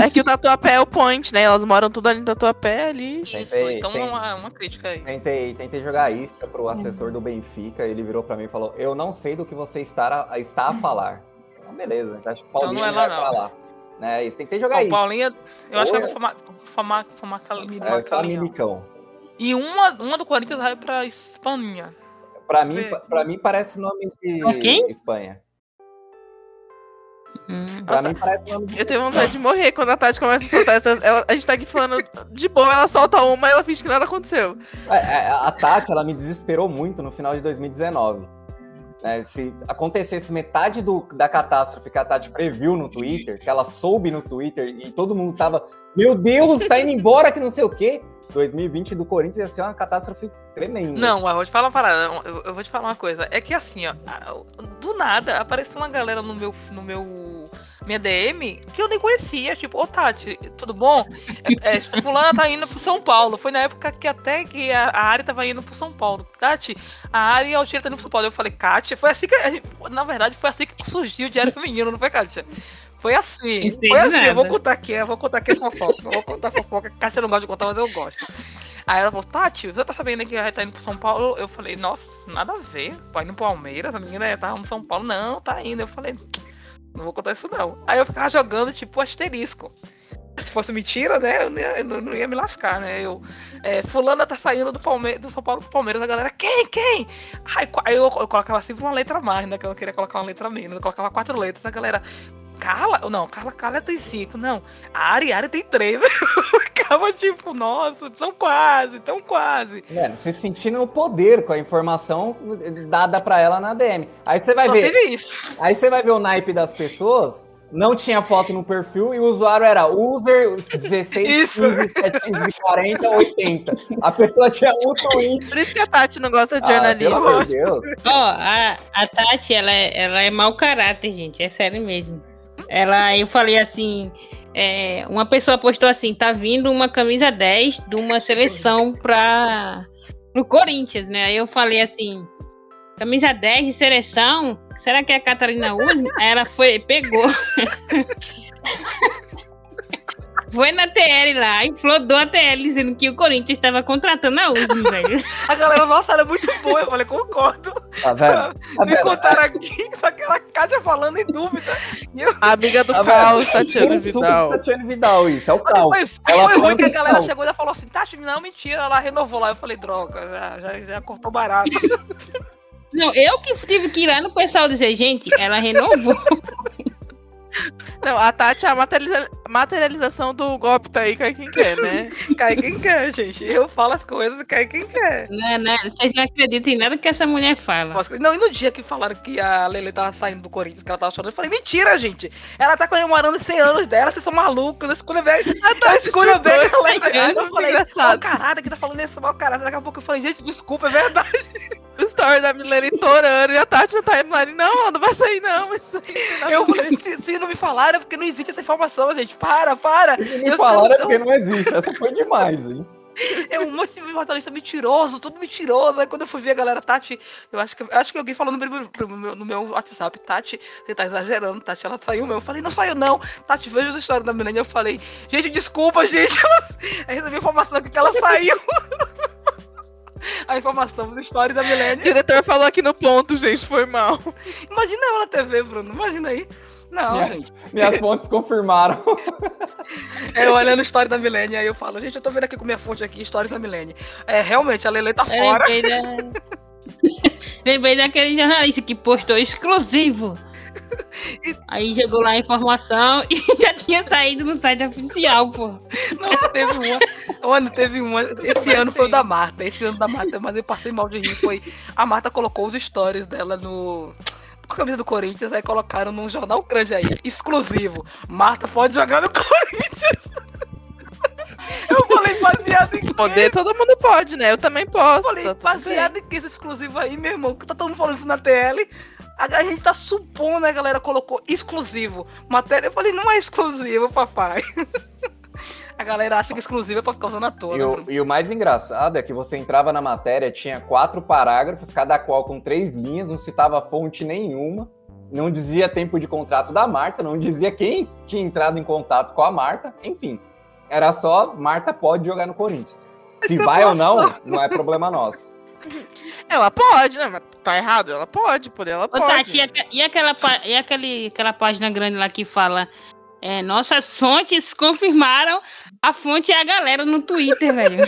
É que o Tatuapé é o point, né? Elas moram tudo ali no Tatuapé ali. Isso, Tentei- então tem- uma, uma crítica aí. Tentei, tentei jogar isca pro assessor do Benfica, ele virou pra mim e falou: Eu não sei do que você está a, está a falar. Então, beleza, então acho que o Paulinho não é vai lá, pra não. lá. Né, isso, tentei jogar Bom, isca. Paulinha, eu acho que Ou ela é- vai fumar, fumar, fumar, É, Familicão. E uma, uma do Corinthians vai pra Espanha. Pra mim, pra mim parece nome de Ok. Espanha. Hum. Pra Nossa, mim parece nome de Eu tenho vontade de morrer quando a Tati começa a soltar essas. ela- a gente tá aqui falando de boa, ela solta uma e ela finge que nada aconteceu. É, é, A Tati, ela me desesperou muito no final de 2019. É, se acontecesse metade do- da catástrofe que a Tati previu no Twitter, que ela soube no Twitter e todo mundo tava, meu Deus, tá indo embora que não sei o quê. 2020 do Corinthians ia ser uma catástrofe tremenda. Não, eu vou te falar uma parada. Eu, eu vou te falar uma coisa. É que assim, ó, do nada apareceu uma galera no meu, no meu minha DM que eu nem conhecia. Tipo, ô Tati, tudo bom? É, é, fulana tá indo pro São Paulo. Foi na época que até que a, a Ari tava indo pro São Paulo. Tati, a Ari e a Altira tá indo pro São Paulo. Eu falei, Kátia, foi assim que. Na verdade, foi assim que surgiu o Diário Feminino, não foi, Kátia? Foi assim. Foi assim. Eu vou contar aqui, eu vou contar aqui a fofoca. Eu vou contar a fofoca. Kátia não gosta de contar, mas eu gosto. Aí ela falou, Tati, você tá sabendo que ela tá indo pro São Paulo? Eu falei, nossa, nada a ver. Vai indo pro Palmeiras, a menina tá no São Paulo. Não, tá indo. Eu falei, não vou contar isso não. Aí eu ficava jogando tipo asterisco. Se fosse mentira, né? Eu não ia, eu não ia me lascar, né? Eu, é, fulana tá saindo do, Palme do São Paulo pro Palmeiras, a galera, quem, quem? Aí, eu, eu, colocava sempre uma letra a mais, né? Que eu queria colocar uma letra menos. Eu colocava quatro letras, a galera, Carla? Não, Carla, Carla tem cinco. Não, a Ari, a Ari tem três. Ficava tipo, nossa, tão quase, tão quase. Mano, você sentindo o poder com a informação dada pra ela na DM. Aí você vai Só ver. isso. Aí você vai ver o naipe das pessoas. Não tinha foto no perfil e o usuário era user 16, 15, 740, 80. A pessoa tinha um tweet. Por isso que a Tati não gosta de jornalismo. Ah, pelo amor de Deus. Ó, oh, a, a Tati, ela é, ela é mau caráter, gente. É sério mesmo. Ela, eu falei assim, é, uma pessoa postou assim, tá vindo uma camisa 10 de uma seleção para o Corinthians, né? Aí eu falei assim, camisa 10 de seleção? Será que é a Catarina usa? Ela foi, pegou. Foi na TL lá e flodou a TL dizendo que o Corinthians estava contratando a Uzi, velho. A galera, nossa, era muito boa. Eu falei, concordo. Tá vendo? Tá Me contaram aqui com aquela Kátia falando em dúvida. Eu... A amiga do tá caos, Tatiana Vidal. Tatiana Vidal, isso, é o caos. Foi, ela foi ruim que a galera chegou e falou assim, Tati, não, mentira, ela renovou lá. Eu falei, droga, já, já, já cortou barato. Não, eu que tive que ir lá no pessoal dizer, gente, ela renovou. Não, a Tati é a materializa materialização do golpe tá aí, cai quem quer, né? cai quem quer, gente. Eu falo as coisas, cai quem quer. Não, não, vocês não acreditam em nada que essa mulher fala. Não, e no dia que falaram que a Lele tava saindo do Corinthians, que ela tava chorando, eu falei, mentira, gente. Ela tá comemorando 100 anos dela, vocês são malucos. Escolha velho. A Tati escolha velho. Eu falei, engraçado. caralho, que tá falando esse mal caralho. Daqui a pouco eu falei, gente, desculpa, é verdade. O story da Milene torando e a Tati na timeline, não, ela não vai sair não. Isso aí eu falei, se, não me falaram é porque não existe essa informação, gente. Para, para. Me falaram é porque não existe. Essa foi demais, hein? É um monte de jornalista mentiroso, tudo mentiroso. Aí quando eu fui ver a galera, Tati, eu acho que, eu acho que alguém falou no meu, no meu WhatsApp, Tati, você tá exagerando, Tati, ela saiu mesmo. Eu falei, não saiu não. Tati, veja as histórias da menina. Eu falei, gente, desculpa, gente. Aí recebi a informação que ela saiu. a informação da história da Milênio. O diretor falou aqui no ponto, gente, foi mal. Imagina ela na TV, Bruno, imagina aí. Não, minhas, gente. Minhas fontes confirmaram. É, eu olhando a história da Milene, aí eu falo, gente, eu tô vendo aqui com minha fonte aqui, história da Milene. É, realmente, a Lele tá fora. Lembrei daquele jornalista que postou exclusivo. Aí chegou lá a informação e já tinha saído no site oficial, pô. Não, teve uma. Mano, teve uma. Esse ano foi o da Marta. Esse ano da Marta, mas eu passei mal de rir. Foi. A Marta colocou os stories dela no com a camisa do Corinthians, aí colocaram num jornal grande aí, exclusivo. Marta pode jogar no Corinthians. Eu falei baseado em Poder todo mundo pode, né? Eu também posso. Eu falei, tá baseado em que esse exclusivo aí, meu irmão? Que tá todo mundo falando isso na TL. A, gente tá supondo, né, a galera colocou exclusivo. Matéria, eu falei, não é exclusivo, papai. A galera acha que exclusivo é pra ficar usando a toa. E, o, e o mais engraçado é que você entrava na matéria, tinha quatro parágrafos, cada qual com três linhas, não citava fonte nenhuma, não dizia tempo de contrato da Marta, não dizia quem tinha entrado em contato com a Marta, enfim. Era só Marta pode jogar no Corinthians. Se vai ou não, não é problema nosso. Ela pode, né? Mas tá errado, ela pode, por ela pode. Ô, Tati, e, aquela, e aquele, aquela página grande lá que fala é, nossas fontes confirmaram. A fonte é a galera no Twitter, velho.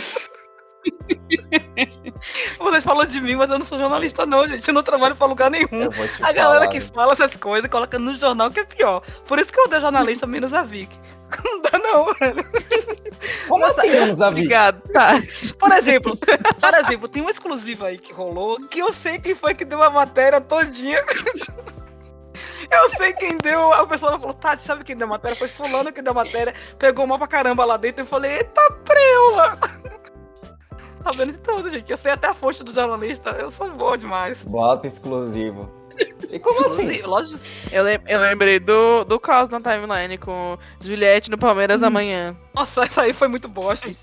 Vocês falam de mim, mas eu não sou jornalista, não, gente. Eu não trabalho pra lugar nenhum. A galera que fala essas coisas coloca no jornal que é pior. Por isso que eu odeio jornalista menos a Vic. Não dá, não, velho. Como Nossa, assim, menos a Vic? Obrigado, Tati. Por exemplo, por exemplo, tem um exclusivo aí que rolou que eu sei quem foi que deu a matéria todinha. Eu sei quem deu. A pessoa falou, Tati, sabe quem deu a matéria? Foi fulano que deu a matéria. Pegou uma pra caramba lá dentro e eu falei, eita preula! sabendo de tudo, gente. Eu sei até a fonte do jornalista. Eu sou boa demais. Bota exclusivo. E como assim? Lógico. Eu, lem- eu lembrei do, do caos na timeline com Juliette no Palmeiras amanhã. Nossa, essa aí foi muito boa, gente.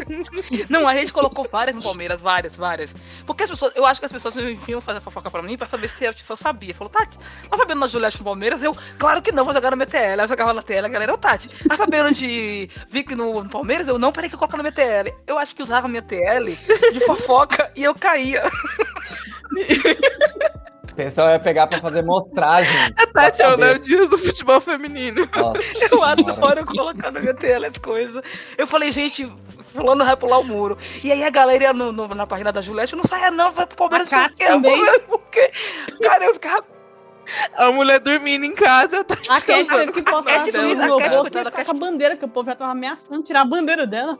Não, a gente colocou várias no Palmeiras, várias, várias. Porque as pessoas, eu acho que as pessoas vinham fazer fofoca pra mim pra saber se eu só sabia. Falou, Tati, tá sabendo da Juliette no Palmeiras? Eu, claro que não, vou jogar na MTL. Eu jogava na TL, a galera, ô Tati, tá sabendo de Vic no, no Palmeiras? Eu, não, peraí que eu coloco na MTL. Eu acho que usava a minha TL de fofoca e eu caía. O pessoal ia pegar pra fazer mostragem. A Tati é o. Léo Dias do futebol feminino. Nossa Eu senhora. adoro colocar na minha TL as coisas. Eu falei, gente, fulano vai pular o muro. E aí a galera no- no- na página da Juliette, não saia não, vai pro Palmeiras A Kátia por quê? também. Palmeiras por quê? Cara, eu ficava A mulher dormindo em casa, a Tati A Cat teve que postar Cat no fez- a meu Cat, povo a Cat- com a bandeira, que o povo já tava ameaçando tirar a bandeira dela.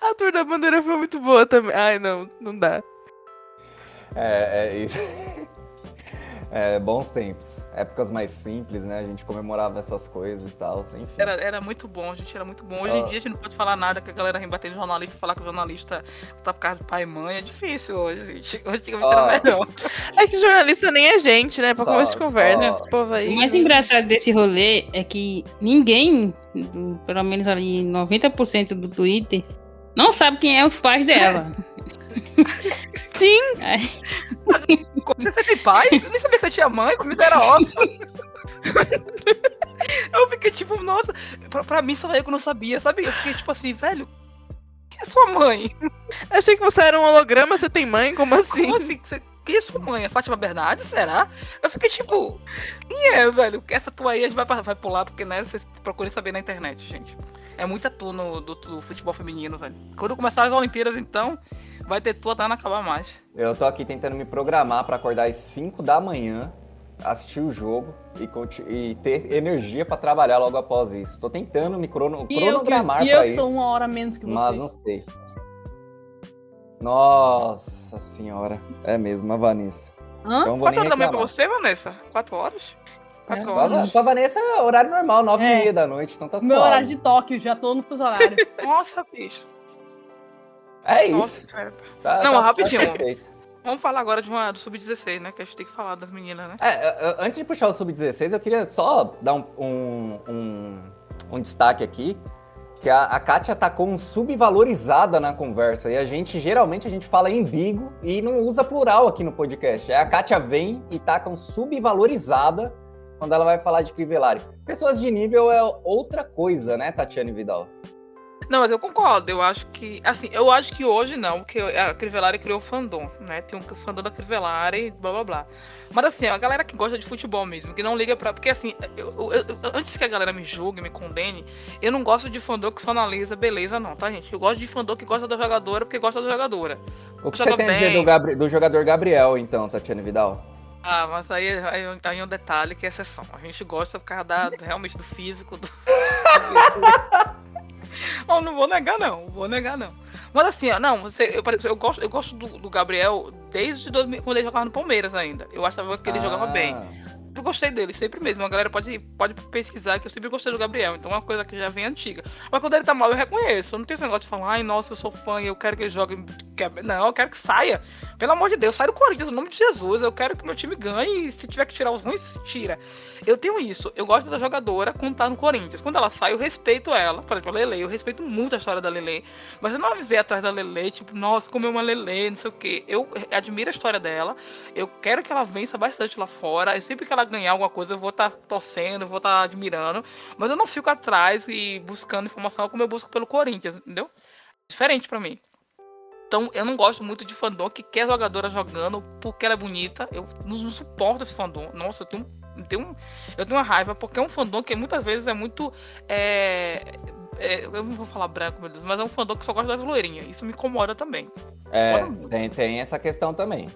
A tour da bandeira foi muito boa também. Ai, não, não dá. É, é isso. É, bons tempos. Épocas mais simples, né? A gente comemorava essas coisas e tal, enfim. Era, era muito bom, gente, era muito bom. Hoje em Ah. dia a gente não pode falar nada que a galera vem bater no jornalista e falar que o jornalista tá por causa de pai e mãe. É difícil hoje, gente. Antigamente Só- era melhor. É que jornalista nem é gente, né? Pra Só- começo de conversa, só- esse povo aí. O mais engraçado desse rolê é que ninguém, pelo menos ali 90% do Twitter, não sabe quem é os pais dela. Sim, Você tem pai? Eu nem sabia que você tinha mãe, pra mim isso era óbvio. Eu fiquei tipo, nossa, pra, pra mim só eu que não sabia, sabe? Eu fiquei tipo assim, velho, quem é sua mãe? achei que você era um holograma, você tem mãe? Como assim? Como assim? Você- Quem é sua mãe? A Fátima Bernardes, será? Eu fiquei tipo, quem é, velho? Essa tua aí a gente vai, vai pular, porque né, vocês procurem saber na internet, gente. É muita tu no, do, do futebol feminino, velho. Quando começar as Olimpíadas, então, vai ter tu até não acabar mais. Eu tô aqui tentando me programar pra acordar às 5 da manhã, assistir o jogo e, e ter energia pra trabalhar logo após isso. Tô tentando me crono- E eu, que, cronogramar e eu que isso, sou uma hora menos que mas vocês. não sei. Nossa senhora, é mesmo, a Vanessa. Hã? Então da manhã pra você, Vanessa? Quatro horas? Quatro É. horas. Pra, Vanessa é horário normal, 9 É. e meia da noite, então tá Meu suave. horário de Tóquio, já tô no fuso horário. Nossa, bicho. É Nossa, isso. cara. Tá- Não, tá- rapidinho. tá. Vamos falar agora de uma, do Sub-16, né? Que a gente tem que falar das meninas, né? É, é, é, antes de puxar o Sub-16, eu queria só dar um, um, um- um destaque aqui, que a, a Kátia tá com subvalorizada na conversa, e a gente, geralmente, a gente fala em bigo e não usa plural aqui no podcast. Aí a Kátia vem e tá com subvalorizada quando ela vai falar de Crivellari. Pessoas de nível é outra coisa, né, Tatiane Vidal? Não, mas eu concordo. Eu acho que. Assim, eu acho que hoje não, porque a Crivellari criou o fandom, né? Tem um fandom da Crivellari blá blá blá. Mas assim, a galera que gosta de futebol mesmo, que não liga pra. Porque assim, eu- eu- antes que a galera me julgue, me condene, eu não gosto de fandom que só analisa beleza, não, tá, gente? Eu gosto de fandom que gosta da jogadora porque gosta da jogadora. O que você tem a dizer bem. do, Gabri- do jogador Gabriel, então, Tatiane Vidal? Ah, mas aí, aí, aí é um detalhe que é exceção. A gente gosta por causa da, realmente do físico. Do... Eu não vou negar, não. Vou negar, não. Mas assim, não, você, eu, eu gosto, eu gosto do, do Gabriel desde 2000, quando ele jogava no Palmeiras ainda. Eu achava que ele jogava Ah, bem. Eu gostei dele, sempre mesmo. A galera pode, pode pesquisar que eu sempre gostei do Gabriel. Então é uma coisa que já vem antiga. Mas quando ele tá mal, eu reconheço. Eu não tenho esse negócio de falar, ai, nossa, eu sou fã e eu quero que ele jogue. Não, eu quero que saia. Pelo amor de Deus, sai do Corinthians, em nome de Jesus. Eu quero que meu time ganhe e se tiver que tirar os ruins, tira. Eu tenho isso. Eu gosto da jogadora quando tá no Corinthians. Quando ela sai, eu respeito ela. Por exemplo, a Lele. Eu respeito muito a história da Lele. Mas eu não viver atrás da Lele, tipo, nossa, como é uma Lele, não sei o quê. Eu admiro a história dela. Eu quero que ela vença bastante lá fora. E sempre que ela ganhar alguma coisa, eu vou estar torcendo, eu vou estar admirando. Mas eu não fico atrás e buscando informação como eu busco pelo Corinthians, entendeu? Diferente pra mim. Então, eu não gosto muito de fandom que quer jogadora jogando porque ela é bonita. Eu não, não suporto esse fandom. Nossa, eu tenho, eu tenho, eu tenho uma raiva porque é um fandom que muitas vezes é muito. é, é, eu não vou falar branco, meu Deus, mas é um fandom que só gosta das loirinhas. Isso me incomoda também. É, tem, tem essa questão também.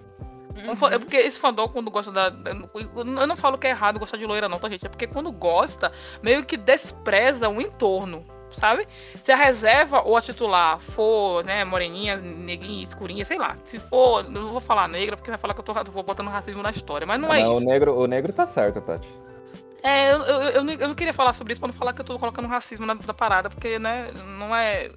Um fa- É porque esse fandom, quando gosta da. Eu não falo que é errado gostar de loira, não, tá, gente? É porque quando gosta, meio que despreza o entorno, sabe? Se a reserva ou a titular for, né, moreninha, neguinha, escurinha, sei lá. Se for. Não vou falar negra, porque vai falar que eu tô, tô botando racismo na história. Mas não é Não, o isso. negro, o negro tá certo, Tati. É, eu, eu, eu, não, eu não queria falar sobre isso pra não falar que eu tô colocando racismo na, na parada, porque, né, não é.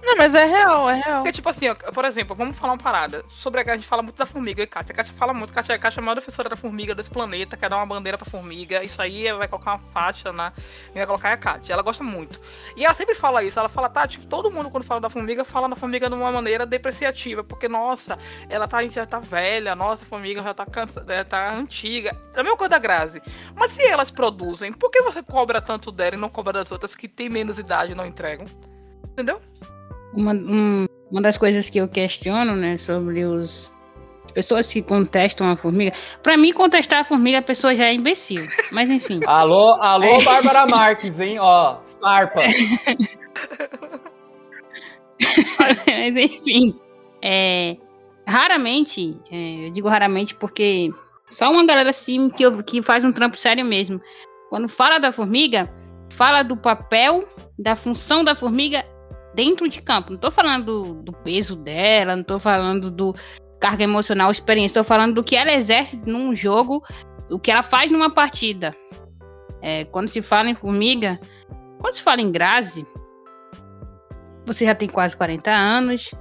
Não, mas é real, é real. Porque, tipo assim, ó, por exemplo, vamos falar uma parada. Sobre a, a gente fala muito da formiga, e Kátia. A Kátia fala muito, Kátia, a Kátia é a maior defensora da formiga desse planeta, quer dar uma bandeira pra formiga. Isso aí vai colocar uma faixa na. Vai colocar a Kátia. Ela gosta muito. E ela sempre fala isso. Ela fala, Tati, todo mundo quando fala da formiga, fala da formiga de uma maneira depreciativa. Porque, nossa, ela tá, já tá velha, nossa, a formiga já tá, cansa, já tá antiga. É a mesma coisa da Grazi. Mas se elas produzem, por que você cobra tanto dela e não cobra das outras que têm menos idade e não entregam? Entendeu? Uma, um- uma das coisas que eu questiono, né, sobre os as pessoas que contestam a formiga. Pra mim, contestar a formiga, a pessoa já é imbecil. Mas enfim. Alô, alô, Bárbara Marques, hein? Ó, farpa. Mas enfim. é, raramente, é, eu digo raramente porque só uma galera assim que, eu- que faz um trampo sério mesmo. Quando fala da formiga, fala do papel, da função da formiga dentro de campo. Não tô falando do, do peso dela, não tô falando do carga emocional, experiência, tô falando do que ela exerce num jogo, o que ela faz numa partida. É, quando se fala em formiga, quando se fala em Grazi, você já tem quase 40 anos,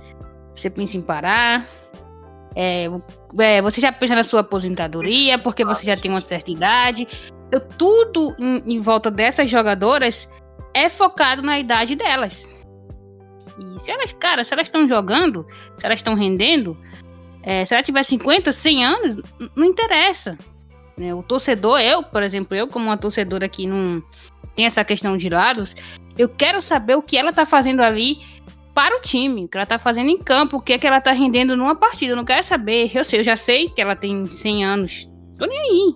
você pensa em parar, é, é, você já pensa na sua aposentadoria, porque você já tem uma certa idade. Eu- tudo em, em volta dessas jogadoras é focado na idade delas. E se elas, cara, se elas estão jogando, se elas estão rendendo, é, se ela tiver 50, 100 anos, não interessa. né? O torcedor, eu, por exemplo, eu como uma torcedora que não tem essa questão de lados, eu quero saber o que ela tá fazendo ali para o time, o que ela tá fazendo em campo, o que é que ela tá rendendo numa partida. Eu não quero saber, eu sei, eu já sei que ela tem 100 anos. Tô nem aí.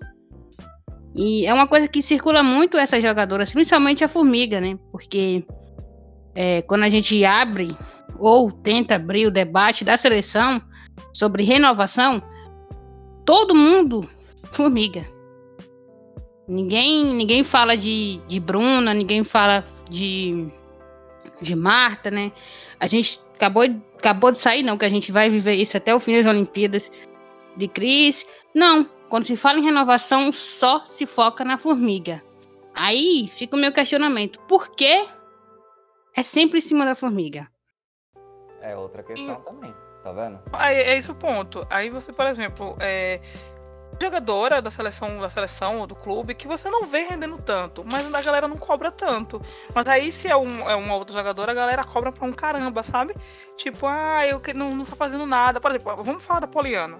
E é uma coisa que circula muito essas jogadoras, principalmente a Formiga, né? Porque é, quando a gente abre ou tenta abrir o debate da seleção sobre renovação, todo mundo Formiga. Ninguém, ninguém fala de, de Bruna, ninguém fala de, de Marta, né? A gente acabou, acabou de sair, não, que a gente vai viver isso até o fim das Olimpíadas de Cris. Não, quando se fala em renovação, só se foca na formiga. Aí fica o meu questionamento: por que é sempre em cima da formiga? É outra questão também, tá vendo? Aí, é esse o ponto. Aí você, por exemplo, é jogadora da seleção, da seleção ou do clube que você não vê rendendo tanto, mas a galera não cobra tanto. Mas aí se é, um, é uma outra jogadora, a galera cobra pra um caramba, sabe? Tipo, ah, eu que- não, não tô fazendo nada. Por exemplo, vamos falar da Poliana.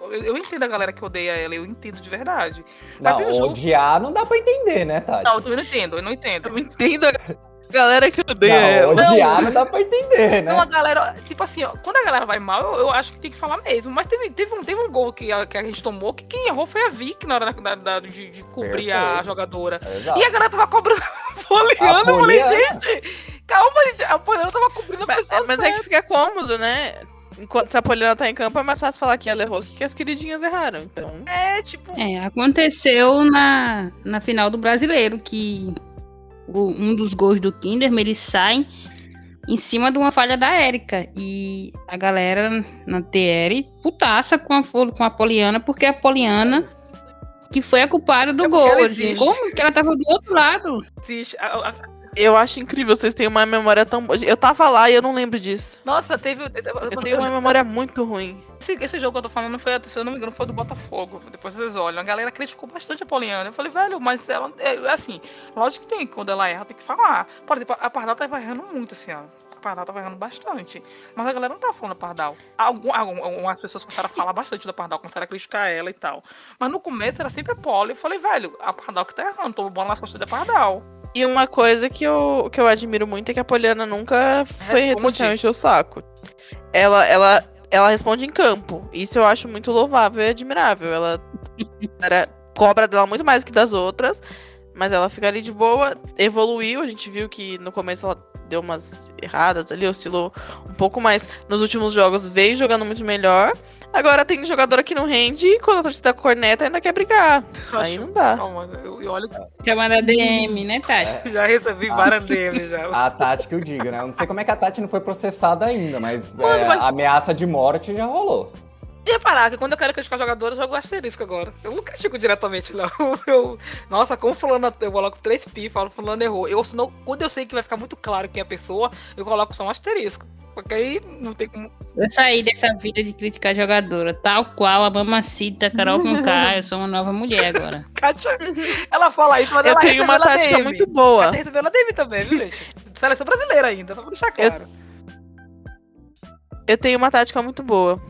Eu, eu entendo a galera que odeia ela, eu entendo de verdade. Não, um jogo- odiar não dá pra entender, né, Tati? Não, eu não entendo, eu não entendo. Eu entendo a galera que odeia Não, ela. odiar não dá pra entender, né? Então a galera, tipo assim, ó, quando a galera vai mal, eu, eu acho que tem que falar mesmo. Mas teve, teve, um, teve um gol que a, que a gente tomou que quem errou foi a Vic na hora da, da- de, de cobrir a jogadora. Exato. E a galera tava cobrando a Poliana. A Eu falei, gente, calma, gente. A Poliana tava cobrindo a Mas, pessoa. mas é que fica cômodo, né? Enquanto se a Poliana tá em campo, é mais fácil falar que ela errou que que as queridinhas erraram. Então. É, tipo. É, aconteceu na, na final do brasileiro, que um dos gols do Kinderman, eles saem em cima de uma falha da Érica. E a galera na TR putaça com a, com a Poliana, porque a Poliana que foi a culpada do É gol. existe. Como que ela tava do outro lado? Existe. A- a- Eu acho incrível, vocês têm uma memória tão boa. Eu tava lá e eu não lembro disso. nossa, teve. Eu tenho uma memória muito ruim. Esse, esse jogo que eu tô falando foi, se eu não me engano, foi do Botafogo. Depois vocês olham. A galera criticou bastante a Poliana. Eu falei, velho, mas ela. É, assim, lógico que tem. Quando ela erra, tem que falar. Por exemplo, a Pardal tava errando muito esse ano. Pardal tava errando bastante. Mas a galera não tava falando da Pardal. Algum, algum- algumas pessoas começaram a falar bastante da Pardal, começaram a criticar ela e tal. Mas no começo era sempre a Poli. Eu falei, velho, a Pardal que tá errando. Tomou bola nas costas da Pardal. E uma coisa que eu, que eu admiro muito é que a Poliana nunca foi encher o saco. Ela, ela, ela responde em campo. Isso eu acho muito louvável e admirável. Ela era, cobra dela muito mais do que das outras, mas ela fica ali de boa, evoluiu. A gente viu que no começo ela deu umas erradas ali, oscilou um pouco mais. Nos últimos jogos veio jogando muito melhor. Agora tem jogadora que não rende e quando a torcida corneta ainda quer brigar. Eu Aí acho- não dá. Calma, eu, eu olho Chamada DM, né, Tati? já recebi Ah. várias DMs já. A Tati que eu diga, né? Eu não sei como é que a Tati não foi processada ainda, mas, Mano, é, mas- a ameaça de morte já rolou. E reparar que quando eu quero criticar jogadores, eu jogo asterisco agora. Eu não critico diretamente, não. Eu, nossa, como fulano, eu coloco três pi, falo fulano errou. Eu, senão, quando eu sei que vai ficar muito claro quem é a pessoa, eu coloco só um asterisco. Porque aí não tem como. Eu saí dessa vida de criticar jogadora, tal qual a mamacita Carol com K. Eu sou uma nova mulher agora. Kátia, ela fala isso, mas Eu ela tenho uma tática muito boa. Kátia recebeu na DM também, viu, gente? Seleção brasileira ainda, só pra deixar claro. Eu tenho uma tática muito boa.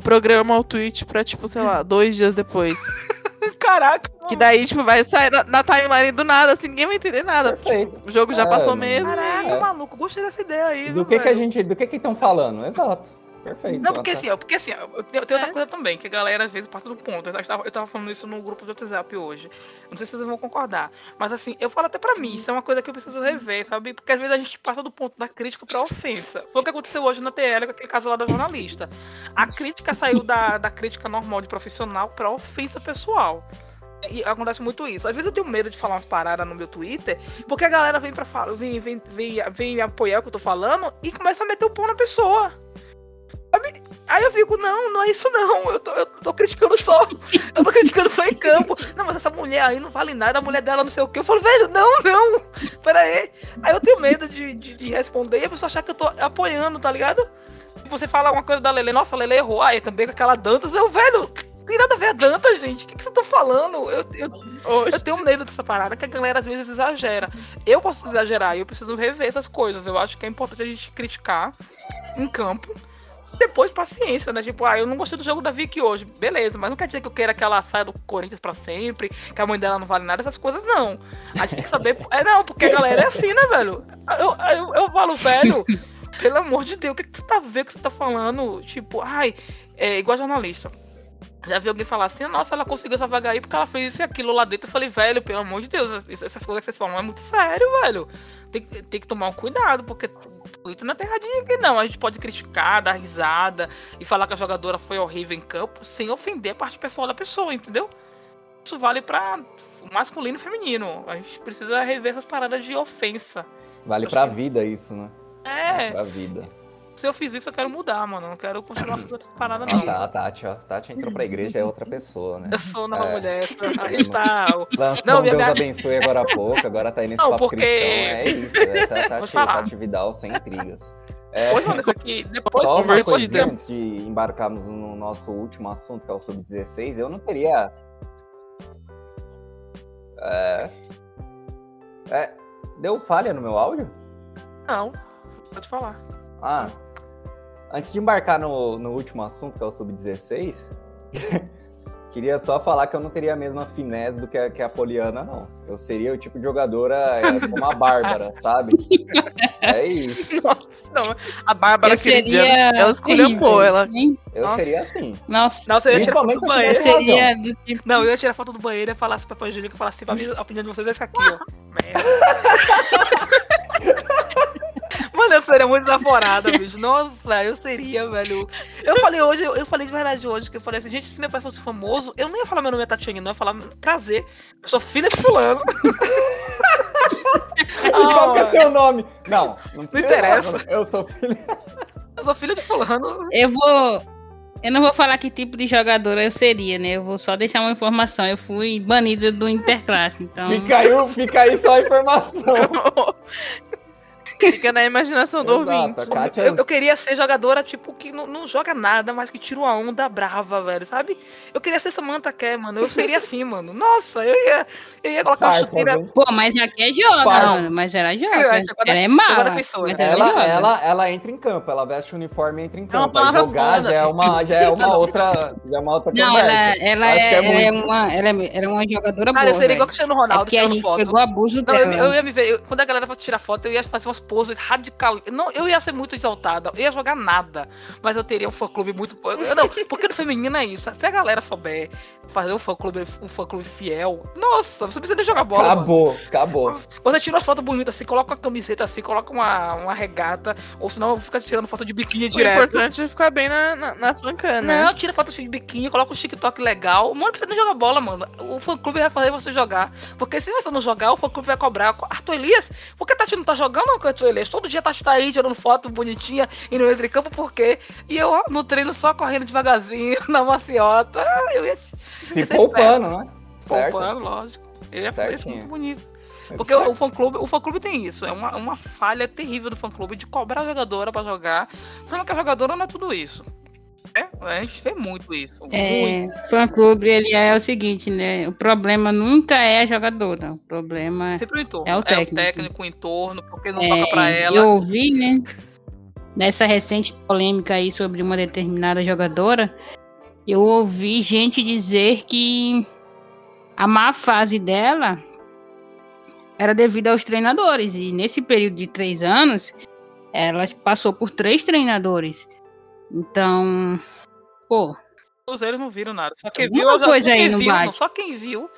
Programa o tweet pra, tipo, sei lá, dois dias depois. Caraca, Que daí, tipo, vai sair na, na timeline do nada, assim, ninguém vai entender nada. Perfeito. O jogo já É, passou não- mesmo. caraca, É. maluco, gostei dessa ideia aí. Do viu, que que a velho? gente, do que que estão falando? Exato. Perfeito. Não, porque Tá- assim, ó, porque assim, ó, eu tenho, tem outra É. coisa também, que a galera às vezes parte do ponto. Eu tava, eu tava falando isso no grupo do WhatsApp hoje. Não sei se vocês vão concordar. Mas assim, eu falo até pra mim, isso é uma coisa que eu preciso rever, sabe? Porque às vezes a gente passa do ponto da crítica pra ofensa. Foi o que aconteceu hoje na TL com aquele caso lá da jornalista. A crítica saiu da, da crítica normal de profissional pra ofensa pessoal. E acontece muito isso. Às vezes eu tenho medo de falar umas paradas no meu Twitter, porque a galera vem pra falar, vem, vem, vem, vem apoiar o que eu tô falando e começa a meter o pau na pessoa. Aí eu fico, não, não é isso não. Eu tô, eu tô criticando só. Eu tô criticando só em campo. Não, mas essa mulher aí não vale nada, a mulher dela não sei o quê. Eu falo, velho, não, não. Pera aí. Aí eu tenho medo de, de, de responder e a pessoa achar que eu tô apoiando, tá ligado? Se você fala alguma coisa da Lele, nossa, a Lele errou. Aí também com aquela Dantas, eu, velho, tem nada a ver a Dantas, gente. O que, que você tá falando? Eu, eu, eu tenho medo dessa parada que a galera às vezes exagera. Eu posso exagerar e eu preciso rever essas coisas. Eu acho que é importante a gente criticar em campo. Depois, paciência, né? Tipo, ah, eu não gostei do jogo da Vicky hoje. Beleza, mas não quer dizer que eu queira que ela saia do Corinthians pra sempre, que a mãe dela não vale nada, essas coisas, não. A gente tem que saber. É, não, porque a galera é assim, né, velho? Eu, eu, eu falo, velho, pelo amor de Deus, o que, que você tá vendo que você tá falando? Tipo, ai, é igual jornalista. Já vi alguém falar assim, nossa, ela conseguiu essa vaga aí porque ela fez isso e aquilo lá dentro. Eu falei, velho, pelo amor de Deus, essas coisas que vocês falam é muito sério, velho. Tem, tem que tomar um cuidado, porque Twitter não é terra de ninguém, não. A gente pode criticar, dar risada e falar que a jogadora foi horrível em campo sem ofender a parte pessoal da pessoa, entendeu? Isso vale pra masculino e feminino. A gente precisa rever essas paradas de ofensa. Vale pra vida isso, né? É, Pra vida. Se eu fiz isso, eu quero mudar, mano. Eu não quero continuar fazendo essas paradas, não. Nossa, a Tati, ó. A Tati entrou pra igreja, é outra pessoa, né? Eu sou nova É. mulher. Aí está. o- Lançou Não, um Deus minha- abençoe agora há pouco, agora tá aí nesse Não, papo porque- cristão. É isso, essa é a Tati. Tati Vidal sem intrigas. É, Depois, mano, isso aqui. Depois, só uma coisinha antes de embarcarmos no nosso último assunto, que é o Sub-16, eu não teria... É... É... Deu falha no meu áudio? Não, pode falar. Ah, antes de embarcar no, no último assunto, que é o Sub-16, queria só falar que eu não teria a mesma finesse do que a, que a Poliana, não. Eu seria o tipo de jogadora é, como a Bárbara, sabe? É isso. Nossa, não. A Bárbara, Eu aquele dia, seria ela, ela esculhambou. Ela, hein? Eu Nossa. seria assim. Nossa, Nossa, eu ia tirar foto Principalmente do banheiro. eu seria do tipo. Não, eu ia tirar foto do banheiro e falar pra Papel Angélica e falar assim, a opinião de vocês é essa aqui, ó. Merda. Mano, eu seria muito desaforada, bicho. Nossa, eu seria, velho. Eu falei hoje, eu falei de verdade hoje, que eu falei assim, gente, se meu pai fosse famoso, eu não ia falar meu nome é Tatiane, não, eu ia falar prazer. Eu sou filha de fulano. E qual que é Ah, seu nome? Não, não precisa. interessa. não. Eu sou filho. eu sou filha de fulano. Eu vou. Eu não vou falar que tipo de jogadora eu seria, né? Eu vou só deixar uma informação. Eu fui banida do Interclasse, então. Fica aí, fica aí só a informação. fica na imaginação do Exato, ouvinte. Kátia Eu, eu queria ser jogadora, tipo, que não, não joga nada, mas que tira uma onda brava, velho, sabe? Eu queria ser Samantha Kerr, mano. Eu seria assim, mano. Nossa, eu ia, eu ia colocar chuteira. hein? Pô, mas aqui é joga, mano. Mas ela joga. que agora- Ela é mala. Mas ela, Ela, joga. ela, ela entra em campo, ela veste o uniforme e entra em É campo. Aí palavra jogar foda. já é uma, já é uma outra, já é uma outra Não, conversa. ela, ela, é, que é ela, é uma, ela, é, ela é uma jogadora Cara, boa. eu seria igual velho. Cristiano É Ronaldo porque a tirando gente foto. pegou abuso Não, dela. eu, eu ia me ver. eu- quando a galera fosse tirar foto, eu ia fazer umas poses radicais. Não, eu ia ser muito exaltada. Eu ia jogar nada. Mas eu teria um fã-clube muito. Não, porque no feminino é isso. Se a galera souber fazer um fã-clube um fã -clube fiel, nossa, você precisa de jogar bola. mano. Acabou, acabou. Você tira umas fotos bonitas assim, coloca uma camiseta assim, coloca uma, uma regata, ou senão fica tirando foto de biquíni O direto. importante é ficar bem na, na, na fancana. né? Não, tira foto de biquíni, coloca um TikTok legal. Mano, você não joga bola, mano. O fã clube vai fazer você jogar. Porque se você não jogar, o fã clube vai cobrar. Arthur Elias, por que a Tati não tá jogando? Foto, ele. Todo dia tá, tá aí tirando foto bonitinha e no entre campo, por quê? E eu ó, no treino só correndo devagarzinho, na maciota. Eu ia Se poupando, né? Certo. poupando, lógico. Ele é muito bonito. Porque Certo. o fã clube, o fã clube tem isso, é uma, uma falha terrível do fã clube de cobrar a jogadora pra jogar. Sendo que a jogadora não é tudo isso. É, a gente vê muito isso. É, fã clube, ele é o seguinte, né? O problema nunca é a jogadora. O problema Sempre o entorno. É o técnico. técnico, o entorno, porque não é. toca pra ela. Eu ouvi, né? Nessa recente polêmica aí sobre uma determinada jogadora, eu ouvi gente dizer que a má fase dela era devido aos treinadores. E nesse período de três anos, ela passou por três treinadores. Então, pô, Os eles não viram nada. Só quem viu, coisa só quem aí não viu, bate. Só quem viu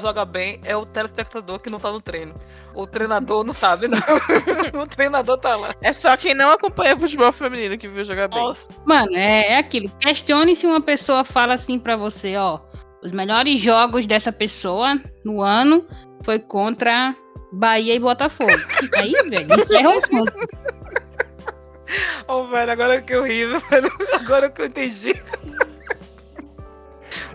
joga bem é o telespectador que não tá no treino. O treinador não sabe, não. o treinador tá lá. É só quem não acompanha futebol feminino que viu jogar bem. Nossa, Mano, é, é aquilo. Questione se uma pessoa fala assim pra você, ó. Os melhores jogos dessa pessoa no ano foi contra Bahia e Botafogo. Aí, velho, encerra o assunto. Ô, velho, agora que eu ri, velho. Agora que eu entendi.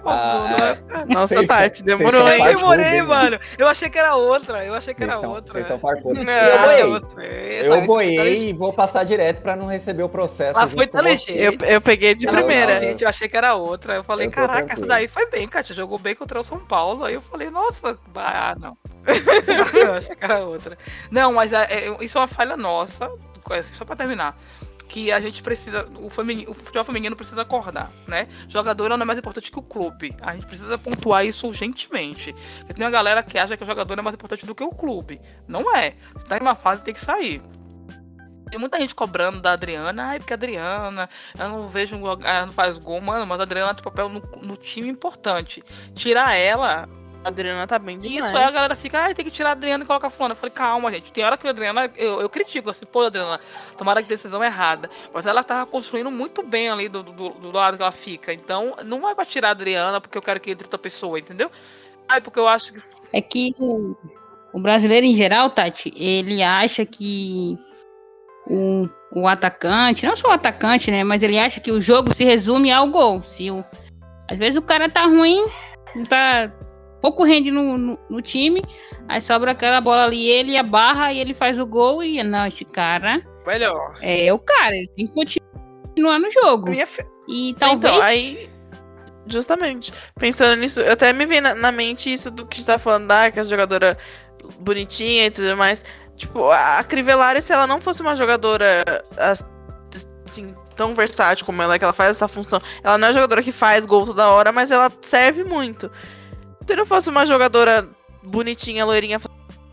Ah, Bruno, Nossa, Vocês- Tati, demorou, hein? demorei, mano. Eu achei que era outra. Eu achei que Vocês era estão- outra. vocês estão farpando. Não, Eu Ah, boiei. Eu boiei e vou passar direto pra não receber o processo. Junto foi inteligente. Eu, eu peguei de Ela primeira. não, gente, eu achei que era outra. Eu falei, Eu caraca, essa tranquilo. daí foi bem, Kátia. Jogou bem contra o São Paulo. Aí eu falei, nossa, ah, não. eu achei que era outra. Não, mas é, é, isso é uma falha nossa, assim, só pra terminar. Que a gente precisa, o, feminino, o futebol feminino precisa acordar, né? Jogadora não é mais importante que o clube. A gente precisa pontuar isso urgentemente. Porque tem uma galera que acha que o jogador é mais importante do que o clube. Não é. Tá em uma fase tem que sair. Tem muita gente cobrando da Adriana, ai, porque a Adriana, eu não vejo, ela não faz gol, mano, mas a Adriana tem papel no, no time importante. Tirar ela, A Adriana tá bem demais. isso aí a galera fica, ai, tem que tirar a Adriana e colocar a fulana. Eu falei, calma, gente, tem hora que a Adriana, eu, eu critico, assim, pô, Adriana, tomara que decisão errada. Mas ela tava construindo muito bem ali do, do, do lado que ela fica. Então, não é pra tirar a Adriana porque eu quero que entre outra pessoa, entendeu? Ai, porque eu acho que. É que o, brasileiro em geral, Tati, ele acha que o, o atacante, não só o atacante, né? Mas ele acha que o jogo se resume ao gol. Se o, às vezes o cara tá ruim, não tá pouco rende no, no, no time, aí sobra aquela bola ali, ele a barra e ele faz o gol e não, esse cara Melhor. é o cara, ele tem que continuar no jogo. Minha fe- E talvez Então, aí. Justamente. Pensando nisso, eu até me veio na, na mente isso do que você tá falando, ah, que a jogadora bonitinha e tudo mais. Tipo, a Crivellari, se ela não fosse uma jogadora as- assim, tão versátil como ela é, que ela faz essa função. Ela não é uma jogadora que faz gol toda hora, mas ela serve muito. Se não fosse uma jogadora bonitinha, loirinha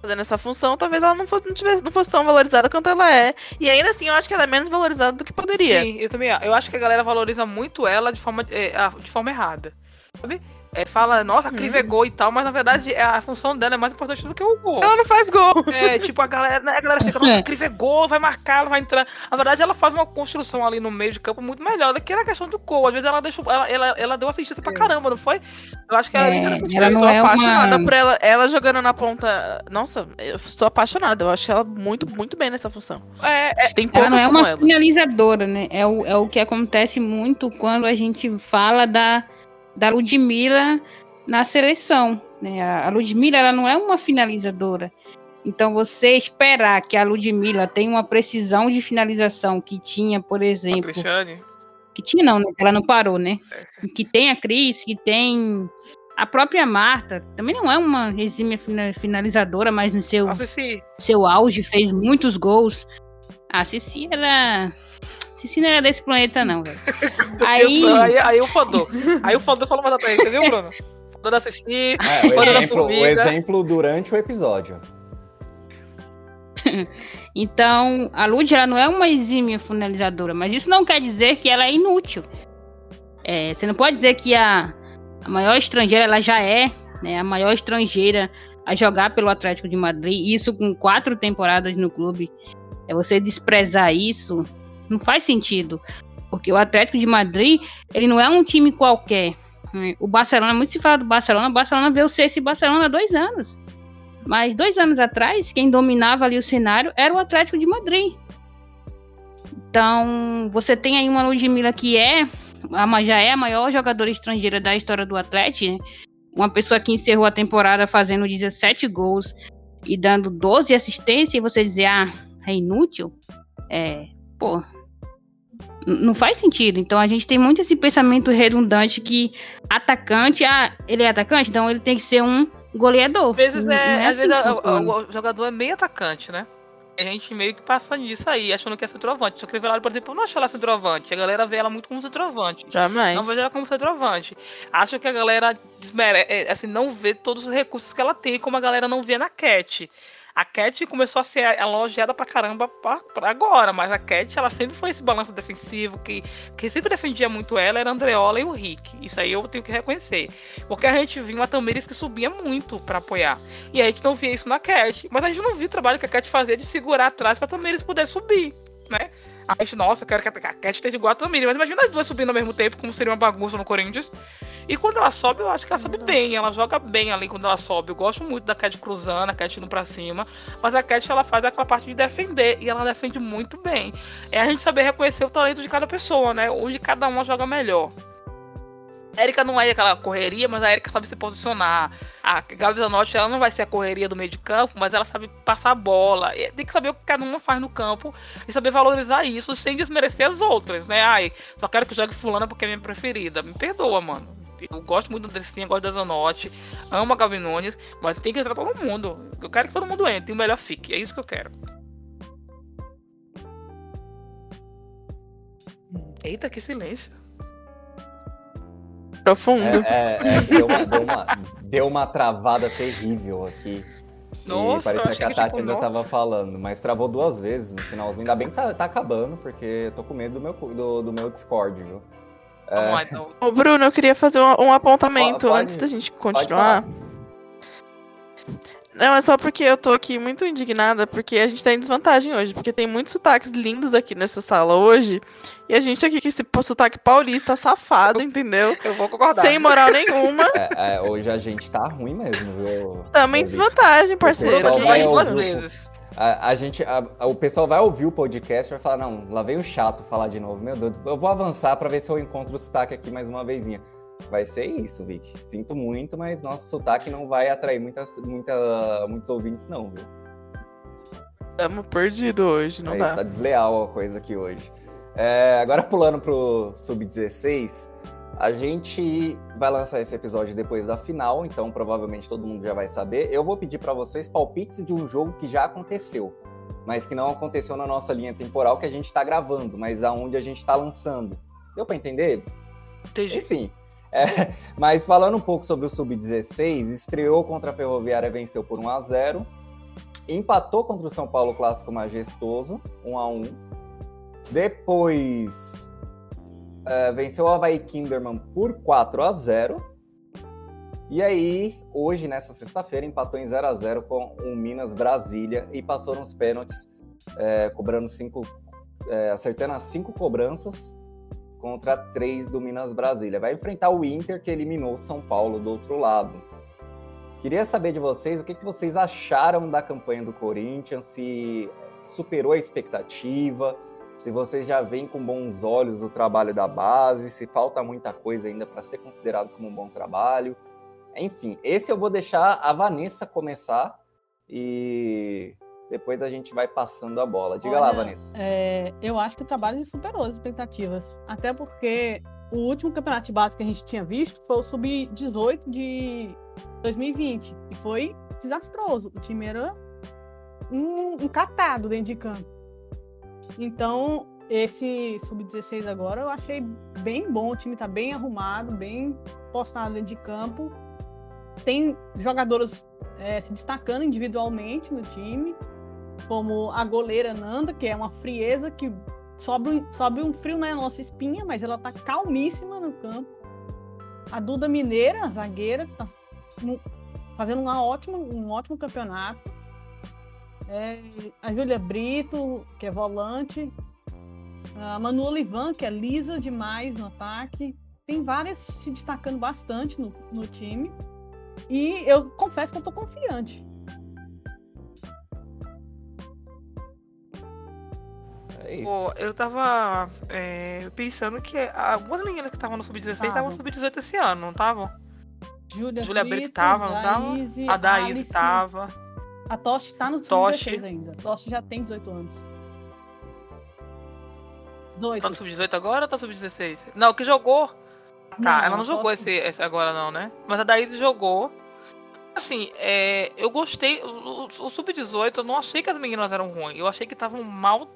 fazendo essa função, talvez ela não fosse, não tivesse, não fosse tão valorizada quanto ela é. E ainda assim, eu acho que ela é menos valorizada do que poderia. Sim, eu também. Eu acho que a galera valoriza muito ela de forma, é, de forma errada. Sabe? É, fala, nossa, a Clive é gol e tal, mas na verdade é, a função dela é mais importante do que o gol. Ela não faz gol. É, tipo, a galera, né, a galera fica, nossa, a Clive é gol, vai marcar, ela vai entrar. Na verdade, ela faz uma construção ali no meio de campo muito melhor do que na questão do gol. Às vezes ela deixou. Ela, ela, ela deu assistência pra caramba, não foi? Eu acho que ela. É, ela- ela eu não sou é apaixonada uma- por ela, ela jogando na ponta. Nossa, eu sou apaixonada. Eu acho ela muito, muito bem nessa função. é, é, Tem Ela não é uma finalizadora, né? É o, é o que acontece muito quando a gente fala da, da Ludmilla na seleção. Né? A Ludmilla ela não é uma finalizadora. Então você esperar que a Ludmilla tenha uma precisão de finalização que tinha, por exemplo, Cristiane. que tinha não, né? Ela não parou, né? Que tem a Cris, que tem a própria Marta, também não é uma exímia fina- finalizadora, mas no seu seu auge, fez muitos gols. A Cici era. Cici não era desse planeta, não, velho. Aí. Aí, aí o Fodô. Aí o Fodô falou mais atrás, você viu, Bruno? Fodô da Cici. É, ela exemplo, o formiga. exemplo durante o episódio. Então, a Lud ela não é uma exímia finalizadora, mas isso não quer dizer que ela é inútil. É, você não pode dizer que a, a maior estrangeira ela já é né, a maior estrangeira a jogar pelo Atlético de Madrid, isso com quatro temporadas no clube. É você desprezar isso, não faz sentido. Porque o Atlético de Madrid, ele não é um time qualquer. O Barcelona, muito se fala do Barcelona, o Barcelona veio ser esse Barcelona há dois anos. Mas dois anos atrás, quem dominava ali o cenário era o Atlético de Madrid. Então, você tem aí uma Ludmilla que é, já é a maior jogadora estrangeira da história do Atlético. né? Uma pessoa que encerrou a temporada fazendo 17 gols e dando 12 assistências, e você dizer, ah, é inútil? É, pô, não faz sentido. Então a gente tem muito esse pensamento redundante que atacante, ah, ele é atacante, então ele tem que ser um goleador. Às vezes, é, não às assim vezes que a- funciona. o, o jogador é meio atacante, né? A gente meio que passa nisso aí, achando que é centroavante. Só que Crivellari, por exemplo, eu não acho ela centroavante. A galera vê ela muito como centroavante. Jamais. Não vejo ela como centroavante. Acho que a galera desmere... é, assim, não vê todos os recursos que ela tem, como a galera não vê na Cat. A Cat começou a ser elogiada pra caramba pra, pra agora, mas a Cat ela sempre foi esse balanço defensivo que quem sempre defendia muito ela era a Andreola e o Rick. Isso aí eu tenho que reconhecer. Porque a gente viu uma Tamires que subia muito pra apoiar. E a gente não via isso na Cat. Mas a gente não viu o trabalho que a Cat fazia de segurar atrás pra Tamires poder subir, né? A gente, nossa, quero que a Cat esteja igual a Tamires. Mas imagina as duas subindo ao mesmo tempo, como seria uma bagunça no Corinthians. E quando ela sobe, eu acho que ela sobe bem. Ela joga bem ali quando ela sobe. Eu gosto muito da Cat cruzando, a Cat indo pra cima. Mas a Cat, ela faz aquela parte de defender. E ela defende muito bem. É a gente saber reconhecer o talento de cada pessoa, né? Onde cada uma joga melhor. Erika não é aquela correria, mas a Erika sabe se posicionar. A Gabi Zanotti, ela não vai ser a correria do meio de campo, mas ela sabe passar a bola. Tem que saber o que cada uma faz no campo e saber valorizar isso sem desmerecer as outras, né? Ai, só quero que jogue fulana porque é minha preferida. Me perdoa, mano. Eu gosto muito da Andressinha, gosto da Zanotti, amo a Gabi Nunes, mas tem que entrar todo mundo. Eu quero que todo mundo entre, e o melhor fique. É isso que eu quero. Eita, que silêncio. Profundo. É, é, é, deu, uma, deu, uma, deu uma travada terrível aqui. Nossa, e parecia que a que, Tati tipo, ainda nossa. tava falando, mas travou duas vezes no finalzinho. Ainda bem que tá, tá acabando, porque eu tô com medo do meu, do, do meu Discord, viu? Vamos lá, então. Ô, Bruno, eu queria fazer um, um apontamento Pode- antes da gente continuar. Não, é só porque eu tô aqui muito indignada, porque a gente tá em desvantagem hoje, porque tem muitos sotaques lindos aqui nessa sala hoje, e a gente aqui com esse sotaque paulista safado, entendeu? Eu vou concordar. Sem moral nenhuma. É, é, hoje a gente tá ruim mesmo, viu? Tamo em desvantagem, parceiro. Que ouvir. isso? A, a gente, a- a- o pessoal vai ouvir o podcast e vai falar, não, lá vem o chato falar de novo. Meu Deus, eu vou avançar pra ver se eu encontro o sotaque aqui mais uma vezinha. Vai ser isso, Vic. Sinto muito, mas nosso sotaque não vai atrair muitas, muita, muitos ouvintes, não, viu? Tamo perdido hoje, não é dá. isso, tá desleal a coisa aqui hoje. É, agora pulando pro Sub-16, a gente vai lançar esse episódio depois da final, então provavelmente todo mundo já vai saber. Eu vou pedir pra vocês palpites de um jogo que já aconteceu, mas que não aconteceu na nossa linha temporal que a gente tá gravando, mas aonde a gente tá lançando. Deu pra entender? Entendi. Enfim. É, mas falando um pouco sobre o Sub-16, estreou contra a Ferroviária, venceu por 1 a 0 Empatou contra o São Paulo Clássico Majestoso, 1 a 1 Depois é, venceu o Havaí Kinderman por 4 a 0 E aí, hoje, nessa sexta-feira, empatou em 0 a 0 com o Minas Brasília e passou nos pênaltis, é, cobrando cinco, é, acertando as cinco cobranças contra três do Minas Brasília. Vai enfrentar o Inter, que eliminou o São Paulo do outro lado. Queria saber de vocês o que, que vocês acharam da campanha do Corinthians, se superou a expectativa, se vocês já veem com bons olhos o trabalho da base, se falta muita coisa ainda para ser considerado como um bom trabalho. Enfim, esse eu vou deixar a Vanessa começar e depois a gente vai passando a bola. Diga lá, Olha, Vanessa. É, eu acho que o trabalho superou as expectativas. Até porque o último campeonato de base que a gente tinha visto foi o Sub-18 de 2020. E foi desastroso. O time era um, um catado dentro de campo. Então, esse Sub-16 agora eu achei bem bom. O time tá bem arrumado, bem postado dentro de campo. Tem jogadoras é, se destacando individualmente no time como a goleira Nanda, que é uma frieza que sobe, um- sobe um frio na nossa espinha, mas ela tá calmíssima no campo. A Duda Mineira, a zagueira, tá fazendo uma ótima, um ótimo campeonato. É, a Júlia Brito, que é volante. A Manu Olivan, que é lisa demais no ataque. Tem várias se destacando bastante no, no time. E eu confesso que eu tô confiante. É isso. Pô, eu tava é, pensando que algumas meninas que estavam no Sub-16 estavam Tavam. no Sub-18 esse ano, não estavam? Júlia, Brito Brito, tava, não tava? A Daís Alice. tava. A Toshi tá no Toshi. 16 ainda. Toshi já tem 18 anos. Tá 18. no Sub-18 agora ou tá no Sub-16? Não, que jogou. Tá, ela não jogou esse, esse agora não, né? Mas a Daís jogou. Assim, é, eu gostei. O, o- o Sub-18, eu não achei que as meninas eram ruins. Eu achei que estavam mal,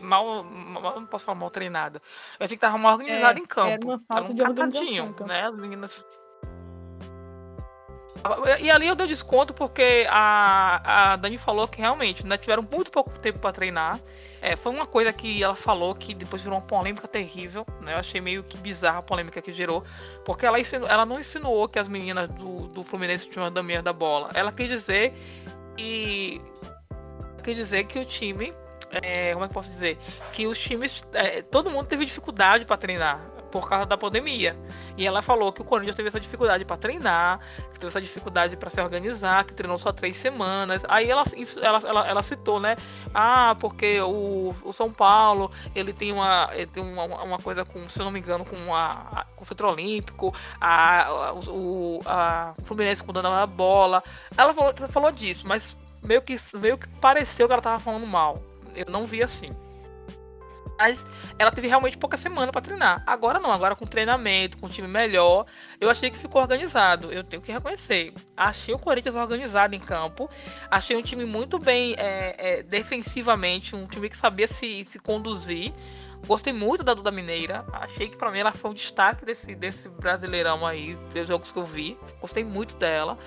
mal, mal. Não posso falar mal treinada. Eu achei que estavam mal organizadas É, em campo. era uma falta Tava um de organização né? As meninas. E ali eu dei desconto porque a, a Dani falou que realmente né, tiveram muito pouco tempo pra treinar. É, foi uma coisa que ela falou que depois virou uma polêmica terrível, né? Eu achei meio que bizarra a polêmica que gerou. Porque ela, ensinou- ela não insinuou que as meninas do, do Fluminense tinham a daminha da bola. Ela quis dizer que. Quer dizer que o time. É, como é que posso dizer? Que os times. é, todo mundo teve dificuldade pra treinar por causa da pandemia. E ela falou que o Corinthians teve essa dificuldade pra treinar, que teve essa dificuldade pra se organizar, que treinou só três semanas. Aí ela, ela, ela, ela citou, né? Ah, porque o, o São Paulo ele tem uma, ele tem uma, uma coisa com, se não me engano, com, a, com o Centro Olímpico, a, o, a, o Fluminense com dona da bola. Ela falou, falou disso, mas meio que, meio que pareceu que ela tava falando mal. Eu não vi assim. Mas ela teve realmente pouca semana pra treinar. Agora não, agora com treinamento, com um time melhor, eu achei que ficou organizado. Eu tenho que reconhecer. Achei o Corinthians organizado em campo. Achei um time muito bem é, é, defensivamente, um time que sabia se, se conduzir. Gostei muito da Duda Mineira. Achei que pra mim ela foi um destaque desse, desse brasileirão aí, dos jogos que eu vi. Gostei muito dela.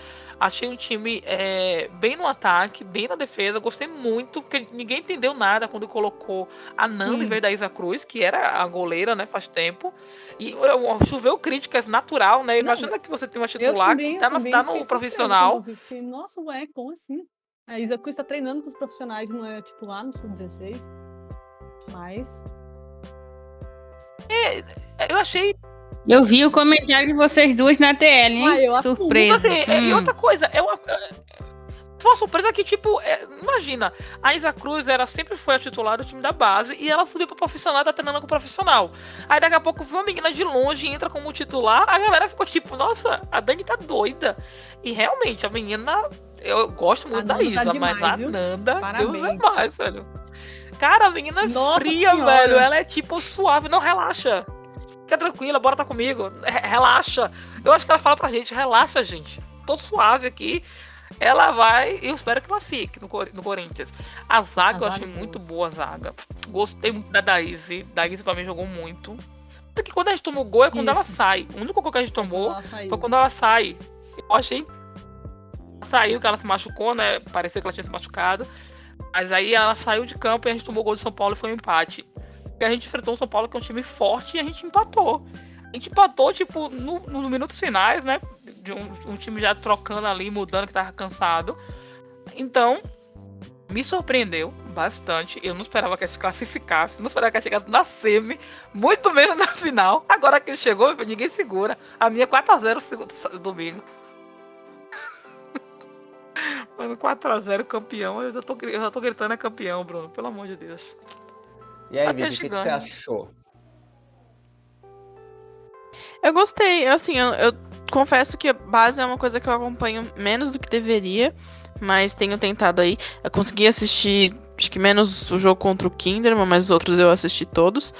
Achei um time é, bem no ataque, bem na defesa. Gostei muito, porque ninguém entendeu nada quando colocou a Nanda Sim. em vez da Isa Cruz, que era a goleira, né, faz tempo. E choveu críticas natural, né? Imagina que você tem uma titular também, que tá, na- tá no profissional. Fiquei, Nossa, ué, como assim? A Isa Cruz tá treinando com os profissionais, não é titular no Sub-16. Mas. Eu achei Eu vi o comentário de vocês duas na TL, hein? Ah, eu. Surpresa. Assim, é, E Hum. outra coisa, é uma. é, uma surpresa que, tipo, é, imagina, a Isa Cruz era, sempre foi a titular do time da base e ela subiu pro profissional, tá treinando com o profissional. Aí daqui a pouco viu uma menina de longe e entra como titular, a galera ficou tipo, nossa, a Dani tá doida. E realmente, a menina, eu gosto muito da Nanda tá Isa, demais, mas a viu? Nanda, Deus é Parabéns. mais, velho. Cara, a menina é Nossa fria, Senhora. velho. Ela é tipo suave, não relaxa. Fica tranquila, bora tá comigo. Re- Relaxa. Eu acho que ela fala pra gente, relaxa, gente. Tô suave aqui. Ela vai, eu espero que ela fique no, Cor- no Corinthians. A zaga A eu achei é muito boa. a zaga. Gostei muito da Daíse. Daíse pra mim jogou muito. Que quando a gente tomou gol é quando ela Isso. sai. O único gol que a gente tomou Ela saiu. foi quando ela sai. Eu achei. Saiu que ela se machucou, né? Parecia que ela tinha se machucado. Mas aí ela saiu de campo e a gente tomou gol de São Paulo e foi um empate. E a gente enfrentou o São Paulo, que é um time forte, e a gente empatou. A gente empatou, tipo, no- nos minutos finais, né? De um, um time já trocando ali, mudando, que tava cansado. Então, me surpreendeu bastante. Eu não esperava que a gente classificasse, não esperava que a gente chegasse na semi, muito menos na final. Agora que chegou, ninguém segura. A minha é 4x0 segundo domingo. Mano, 4x0 campeão, eu já, tô, eu já tô gritando é campeão, Bruno. Pelo amor de Deus. E aí, Até Vivi, o que, que você achou? Eu gostei, assim, eu, eu confesso que a base é uma coisa que eu acompanho menos do que deveria, mas tenho tentado aí. Eu consegui assistir, acho que menos o jogo contra o Kinderman, mas os outros eu assisti todos.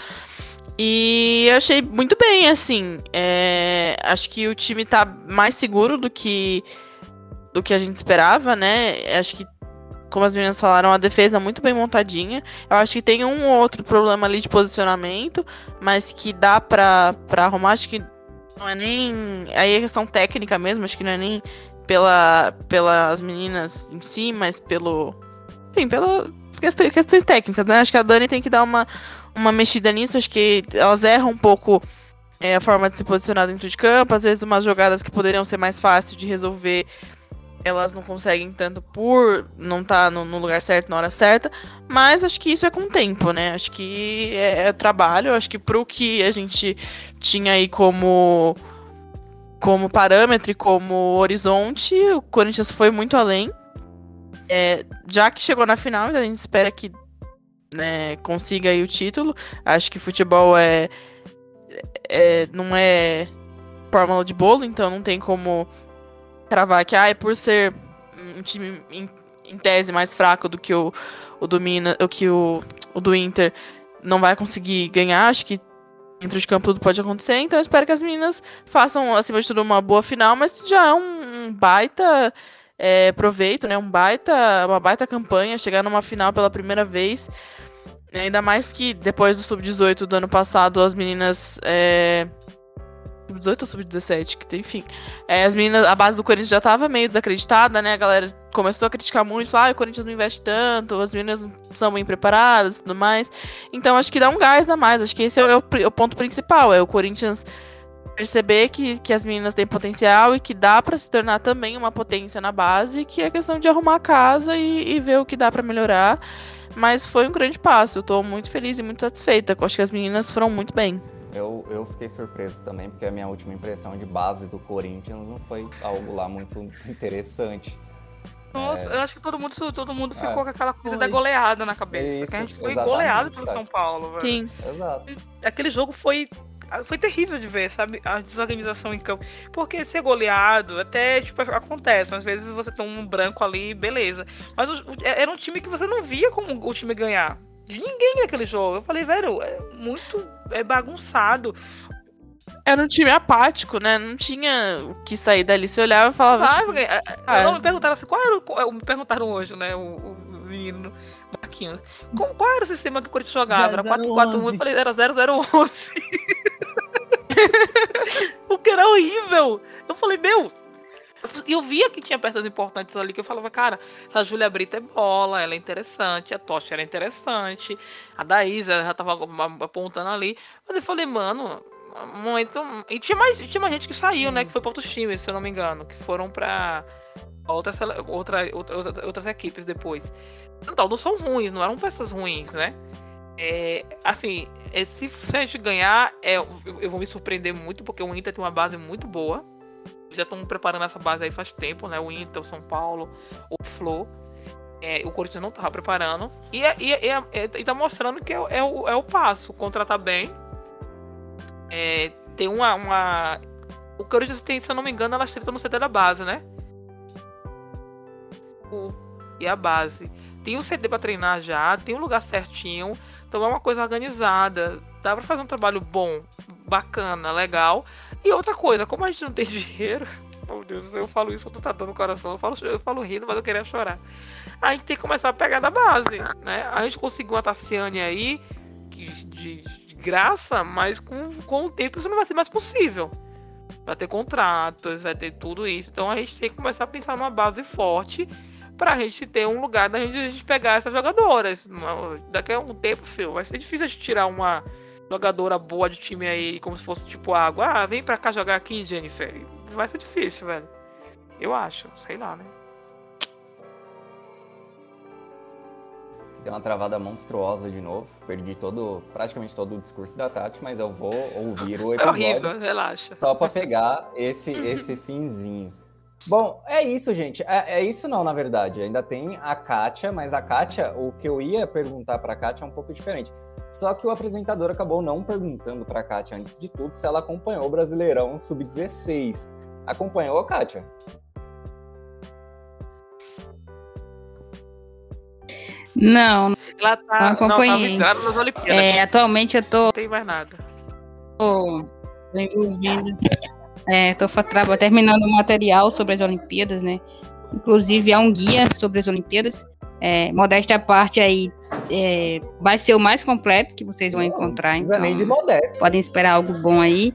E eu achei muito bem, assim. é, acho que o time tá mais seguro do que do que a gente esperava, né? Acho que, como as meninas falaram, a defesa muito bem montadinha. Eu acho que tem um ou outro problema ali de posicionamento, mas que dá pra, pra arrumar. Acho que não é nem. Aí é questão técnica mesmo, acho que não é nem pela, pelas meninas em si, mas pelo. Enfim, pela. Questão, questões técnicas, né? Acho que a Dani tem que dar uma, uma mexida nisso. Acho que elas erram um pouco é, a forma de se posicionar dentro de campo. Às vezes, umas jogadas que poderiam ser mais fáceis de resolver, elas não conseguem tanto por não estar no, no lugar certo na hora certa. Mas acho que isso é com o tempo, né? Acho que é, é trabalho. Acho que pro que a gente tinha aí como como parâmetro e como horizonte, o Corinthians foi muito além. É, já que chegou na final, a gente espera que né, consiga aí o título. Acho que futebol é, é não é fórmula de bolo, então não tem como cravar que ah, é por ser um time em, em tese mais fraco do que o, o do o que o, o do Inter não vai conseguir ganhar. Acho que dentro de campo tudo pode acontecer. Então eu espero que as meninas façam, acima de tudo, uma boa final, mas já é um, um baita é, proveito, né? Um baita, uma baita campanha, chegar numa final pela primeira vez. Ainda mais que depois do Sub-18 do ano passado, as meninas. É, sub-18 ou sub-17, que enfim. É, as meninas, a base do Corinthians já tava meio desacreditada, né? A galera começou a criticar muito, falar, ah, o Corinthians não investe tanto, as meninas não são bem preparadas e tudo mais. Então acho que dá um gás a mais. Acho que esse é o, é o, o ponto principal, é o Corinthians perceber que, que as meninas têm potencial e que dá para se tornar também uma potência na base, que é questão de arrumar a casa e, e ver o que dá para melhorar. Mas foi um grande passo. Eu tô muito feliz e muito satisfeita. Eu acho que as meninas foram muito bem. Eu, eu fiquei surpreso também, porque a minha última impressão de base do Corinthians não foi algo lá muito interessante. Nossa, é... eu acho que todo mundo, todo mundo ficou é. com aquela coisa foi. da goleada na cabeça. Isso, a gente foi goleado pelo São Paulo, velho. Sim. Exato. Aquele jogo foi foi terrível de ver, sabe? A desorganização em campo. Porque ser goleado até, tipo, acontece. Às vezes você tem um branco ali, beleza. Mas o, era um time que você não via como o time ganhar de ninguém naquele jogo. Eu falei, velho, é muito é bagunçado. Era um time apático, né? Não tinha o que sair dali. Você olhava e falava. Ah, tipo, ah, não, me perguntaram assim, qual era o. Me perguntaram hoje, né? O, o menino Marquinhos. Qual, qual era o sistema que o Corinthians jogava? Era 4-4-1. Eu falei, era 0-0-11. o que era horrível. Eu falei, meu, eu via que tinha peças importantes ali que eu falava, cara, a Júlia Brita é bola, ela é interessante, a Tocha era interessante, a Daísa já tava apontando ali. Mas eu falei, mano, momento. E tinha mais, tinha mais gente que saiu, né? Que foi pra outros times, se eu não me engano, que foram pra outras, outra, outra, outras equipes depois. Então, não são ruins, não eram peças ruins, né? É, assim, se a gente ganhar, é, eu vou me surpreender muito, porque o Inter tem uma base muito boa já estão preparando essa base aí faz tempo, né? O Inter, o São Paulo, o Flo. É, o Corinthians não estava preparando. E, é, e, é, é, é, e tá mostrando que é, é, o, é o passo. Contratar bem. É, tem uma, uma. O Corinthians tem, se eu não me engano, ela está no CT da base, né? O, e a base. Tem um CD para treinar já, tem um lugar certinho. Então é uma coisa organizada. Dá para fazer um trabalho bom, bacana, legal. E outra coisa, como a gente não tem dinheiro, meu Deus, eu falo isso, eu tô tratando o coração, eu falo, eu falo rindo, mas eu queria chorar. A gente tem que começar a pegar da base, né? A gente conseguiu uma Tassiane aí, de, de, de graça, mas com, com o tempo isso não vai ser mais possível. Vai ter contratos, vai ter tudo isso. Então a gente tem que começar a pensar numa base forte pra gente ter um lugar da gente, gente pegar essas jogadoras. Daqui a um tempo, filho, vai ser difícil a gente tirar uma jogadora boa de time aí, como se fosse tipo água. Ah, vem pra cá jogar aqui, Jennifer. Vai ser difícil, velho. Eu acho, sei lá, né? Deu uma travada monstruosa de novo. Perdi todo, praticamente todo o discurso da Tati, mas eu vou ouvir o episódio. É horrível, relaxa. Só pra pegar esse, esse finzinho. Bom, é isso, gente. É, é, isso não, na verdade. Ainda tem a Kátia, mas a Kátia, o que eu ia perguntar pra Kátia é um pouco diferente. Só que o apresentador acabou não perguntando pra Kátia, antes de tudo, se ela acompanhou o Brasileirão Sub-16. Acompanhou, Kátia? Não, ela tá, não acompanhei. Não, tá nas Olimpíadas. É, atualmente eu tô. Não tem mais nada. Tô, tô envolvida. É, tô terminando o material sobre as Olimpíadas, né? Inclusive há um guia sobre as Olimpíadas. É, modéstia à parte aí, é, vai ser o mais completo que vocês vão encontrar. Então, nem de modéstia. Podem esperar algo bom aí.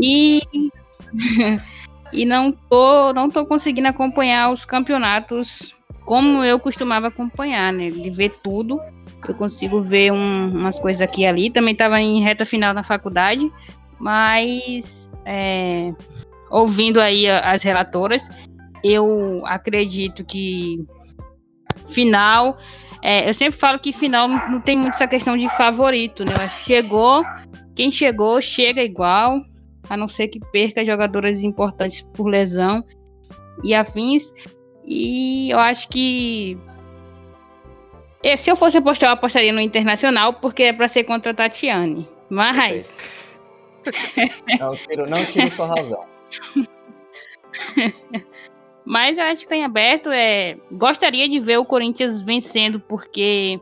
E, e não, tô, não tô conseguindo acompanhar os campeonatos como eu costumava acompanhar, né? De ver tudo. Eu consigo ver um, umas coisas aqui e ali. Também estava em reta final na faculdade, mas é, ouvindo aí as relatoras, eu acredito que final. É, eu sempre falo que final não, não, tem muito essa questão de favorito, né? Chegou, quem chegou chega igual, a não ser que perca jogadoras importantes por lesão e afins. E eu acho que se eu fosse apostar, eu apostaria no Internacional, porque é pra ser contra a Tatiane. Mas. Não tiro, não tiro sua razão. Mas eu acho que tem aberto. É... Gostaria de ver o Corinthians vencendo, porque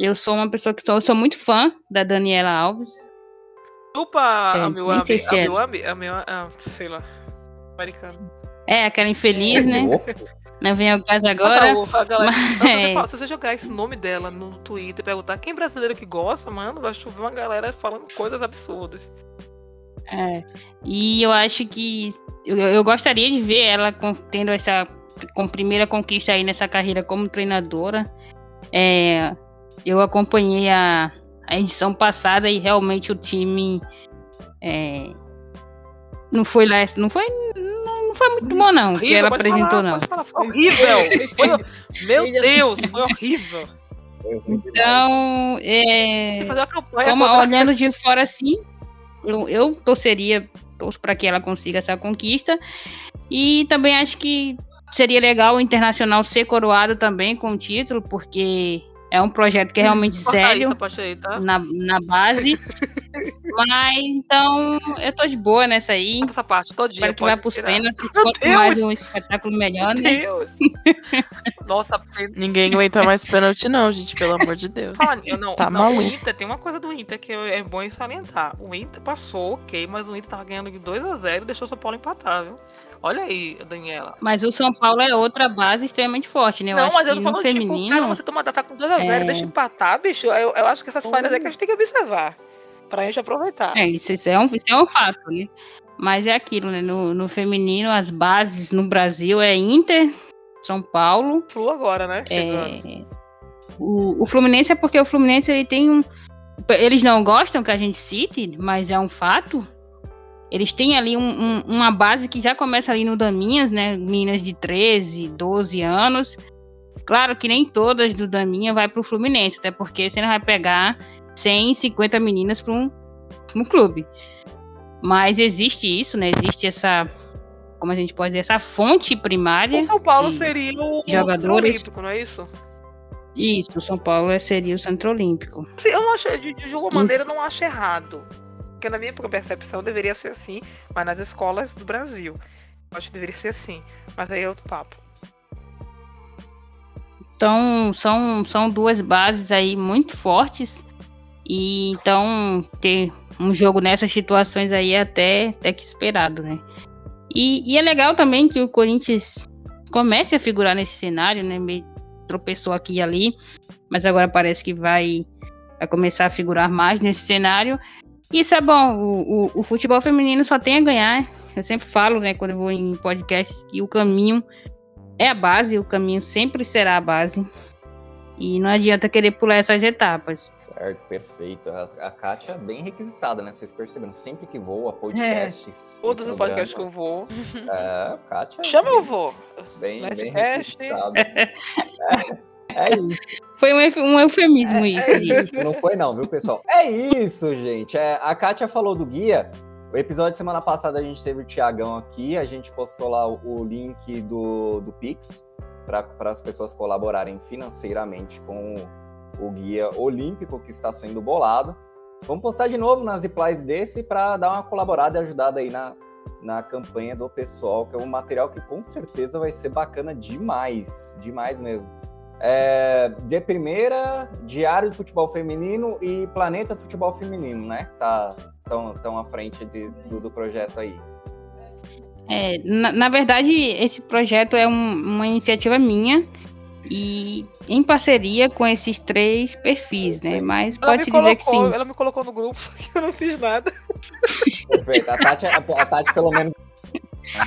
eu sou uma pessoa que sou, eu sou muito fã da Daniela Alves. Desculpa É, a meu nem ami, sei se a é. meu ami, a meu, ah, sei lá, americano. É, aquela infeliz, né? Não vem ao caso agora. A galera, mas- Nossa, se, você fala- se você jogar esse nome dela no Twitter e perguntar quem é brasileiro que gosta, mano, vai chover uma galera falando coisas absurdas. É. E eu acho que eu, eu gostaria de ver ela com- tendo essa com primeira conquista aí nessa carreira como treinadora. É, eu acompanhei a, a edição passada e realmente o time é, não foi lá, não foi não, não foi muito bom não, o que ela apresentou falar, não. falar, foi horrível. Foi- meu Deus, foi horrível. Então, é, Como, olhando de fora assim, eu, eu torceria, torço para que ela consiga essa conquista. E também acho que seria legal o Internacional ser coroado também com o título, porque é um projeto que é realmente sério Essa parte aí, tá? na, na base. Mas então eu tô de boa nessa aí. Essa parte todinha. Espero que pode pros tirar. pênaltis. Quanto mais um espetáculo melhor, Meu né? Deus. Nossa. Ninguém aguenta mais pênalti, não, gente, pelo amor de Deus. Eu não, Tá não, o. Inter, tem uma coisa do Inter que é bom salientar. O Inter passou, ok, mas o Inter tava ganhando de 2x0 e deixou o São Paulo empatar, viu? Olha aí, Daniela. Mas o São Paulo é outra base extremamente forte, né? Eu não, acho mas eu que tô no falando, tipo, feminino. cara, você toma, tá com 2x0 É. deixa empatar, bicho. Eu, eu acho que essas falhas é que a gente tem que observar. Pra gente aproveitar. É, isso, isso é um, isso é um fato, né? Mas é aquilo, né? No, no feminino, as bases no Brasil é Inter, São Paulo. Flu agora, né? É, o, o Fluminense é porque o Fluminense ele tem um. Eles não gostam que a gente cite, mas é um fato. Eles têm ali um- um- uma base que já começa ali no Daminhas, né? Meninas de 13, 12 anos. Claro que nem todas do Daminha vai pro Fluminense, até porque você não vai pegar 150 meninas para um, um clube. Mas existe isso, né? Existe essa, como a gente pode dizer, essa fonte primária. O São Paulo seria o jogadores. olímpico, não é isso? Isso, o São Paulo seria o Centro Olímpico. Eu não acho, de, de alguma Hum. maneira, eu não acho errado. Porque na minha percepção deveria ser assim, mas nas escolas do Brasil. Eu acho que deveria ser assim. Mas aí é outro papo. Então, são, são duas bases aí muito fortes. E então, ter um jogo nessas situações aí é até, até que esperado, né? E, e é legal também que o Corinthians comece a figurar nesse cenário, né? Meio tropeçou aqui e ali, mas agora parece que vai, vai começar a figurar mais nesse cenário. Isso é bom, o, o, o futebol feminino só tem a ganhar. Eu sempre falo, né, quando eu vou em podcasts, que o caminho é a base, o caminho sempre será a base. E não adianta querer pular essas etapas. Certo, perfeito. A, a Kátia é bem requisitada, né? Vocês perceberam? Sempre que voa, podcasts. e Todos os podcasts que eu vou. É, a Kátia. Chama eu vou. Bem, requisitada. É, é isso. Foi um, um eufemismo isso, É gente. isso, não foi não, viu, pessoal? É isso, gente. É, a Kátia falou do guia. O episódio de semana passada a gente teve o Tiagão aqui, a gente postou lá o, o link do, do Pix para as pessoas colaborarem financeiramente com o, o guia olímpico que está sendo bolado. Vamos postar de novo nas replies desse para dar uma colaborada e ajudada aí na, na campanha do pessoal, que é um material que com certeza vai ser bacana demais, demais mesmo. É, de primeira, Diário de Futebol Feminino e Planeta Futebol Feminino, né? Tá tão, tão à frente de- do, do projeto aí. É, na, na verdade, esse projeto é um- uma iniciativa minha e em parceria com esses três perfis, né? Mas Ela pode dizer que colocou, sim. ela me colocou no grupo, só que eu não fiz nada. Perfeito. A Tati, a, a Tati pelo menos,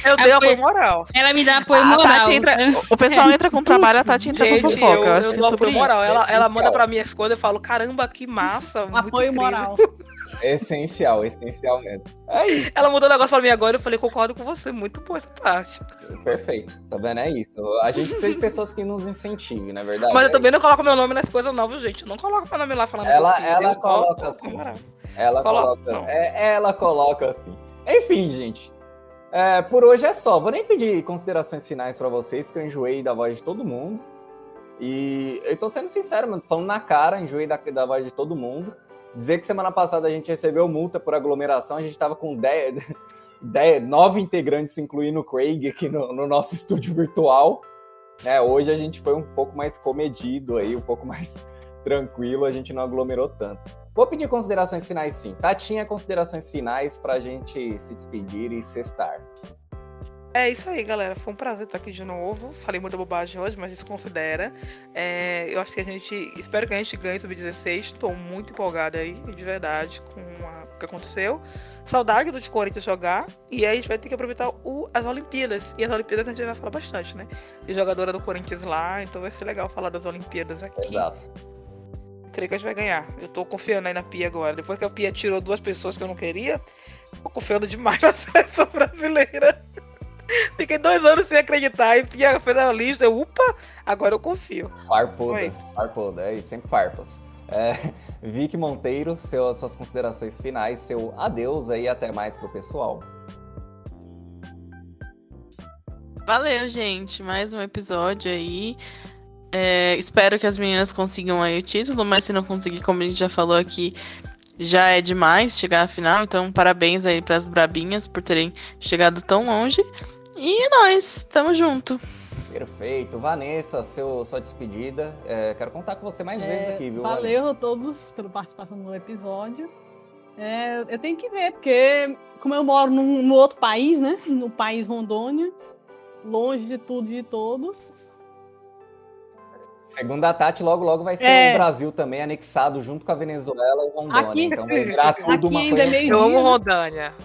Eu dei Apoio- apoio moral. Ela me dá apoio A moral. Tati entra, o pessoal entra com trabalho, a Tati entra com Gente, fofoca. Eu, eu, acho eu que é dou sobre apoio moral. isso. Ela, ela manda pra mim as coisas, eu falo, caramba, que massa. muito Apoio incrível. moral. essencial, essencial mesmo. É isso, Ela mandou um negócio pra mim agora, eu falei, concordo com você, muito boa essa parte. perfeito. Tá vendo? É isso. A gente precisa de pessoas que nos incentivem, não é verdade? Mas eu É também não coloco meu nome nas coisas novas, gente. Eu não coloco meu nome lá falando Ela- fiz, ela coloca com assim. Ela Coloca- é, ela coloca assim. Enfim, gente. É, por hoje é só. Vou nem pedir considerações finais pra vocês, porque eu enjoei da voz de todo mundo. E eu tô sendo sincero, mano, falando na cara, enjoei da, da voz de todo mundo. Dizer que semana passada a gente recebeu multa por aglomeração, a gente tava com 10, 10 nove integrantes, incluindo o Craig, aqui no, no nosso estúdio virtual. É, hoje a gente foi um pouco mais comedido aí, um pouco mais tranquilo, a gente não aglomerou tanto. Vou pedir considerações finais sim. Tatinha, considerações finais pra gente se despedir e cestar. É isso aí, galera. Foi um prazer estar aqui de novo. Falei muita bobagem hoje, mas desconsidera. É, eu acho que a gente. Espero que a gente ganhe sub-16. Estou muito empolgada aí, de verdade, com a, o que aconteceu. Saudade do de Corinthians jogar. E aí a gente vai ter que aproveitar o, as Olimpíadas. E as Olimpíadas a gente vai falar bastante, né? Tem jogadora do Corinthians lá, então vai ser legal falar das Olimpíadas aqui. Exato. Creio que a gente vai ganhar. Eu tô confiando aí na Pia agora. Depois que a Pia tirou duas pessoas que eu não queria, tô confiando demais na seleção brasileira. Fiquei dois anos sem acreditar. E Pia fez a lista. Eu, upa, agora eu confio. Farpoda, Oi. farpoda, é, sempre farpas. É, Vicky Monteiro, seu, suas considerações finais, seu adeus aí, até mais pro pessoal. Valeu, gente. Mais um episódio aí. É, espero que as meninas consigam aí o título, mas se não conseguir, como a gente já falou aqui, já é demais chegar à final. Então, parabéns aí pras brabinhas por terem chegado tão longe. E é nóis, tamo junto. Perfeito. Vanessa, seu, sua despedida. É, quero contar com você mais vezes É, aqui, viu? Valeu Vanessa? a todos pela participação no episódio. É, eu tenho que ver, porque como eu moro num, num outro país, né? No país Rondônia, longe de tudo e de todos. Segundo a Tati, logo logo vai ser É. o Brasil também anexado junto com a Venezuela e Rondônia. Aqui- então vai virar tudo aqui uma ainda coisa. é Eu amo.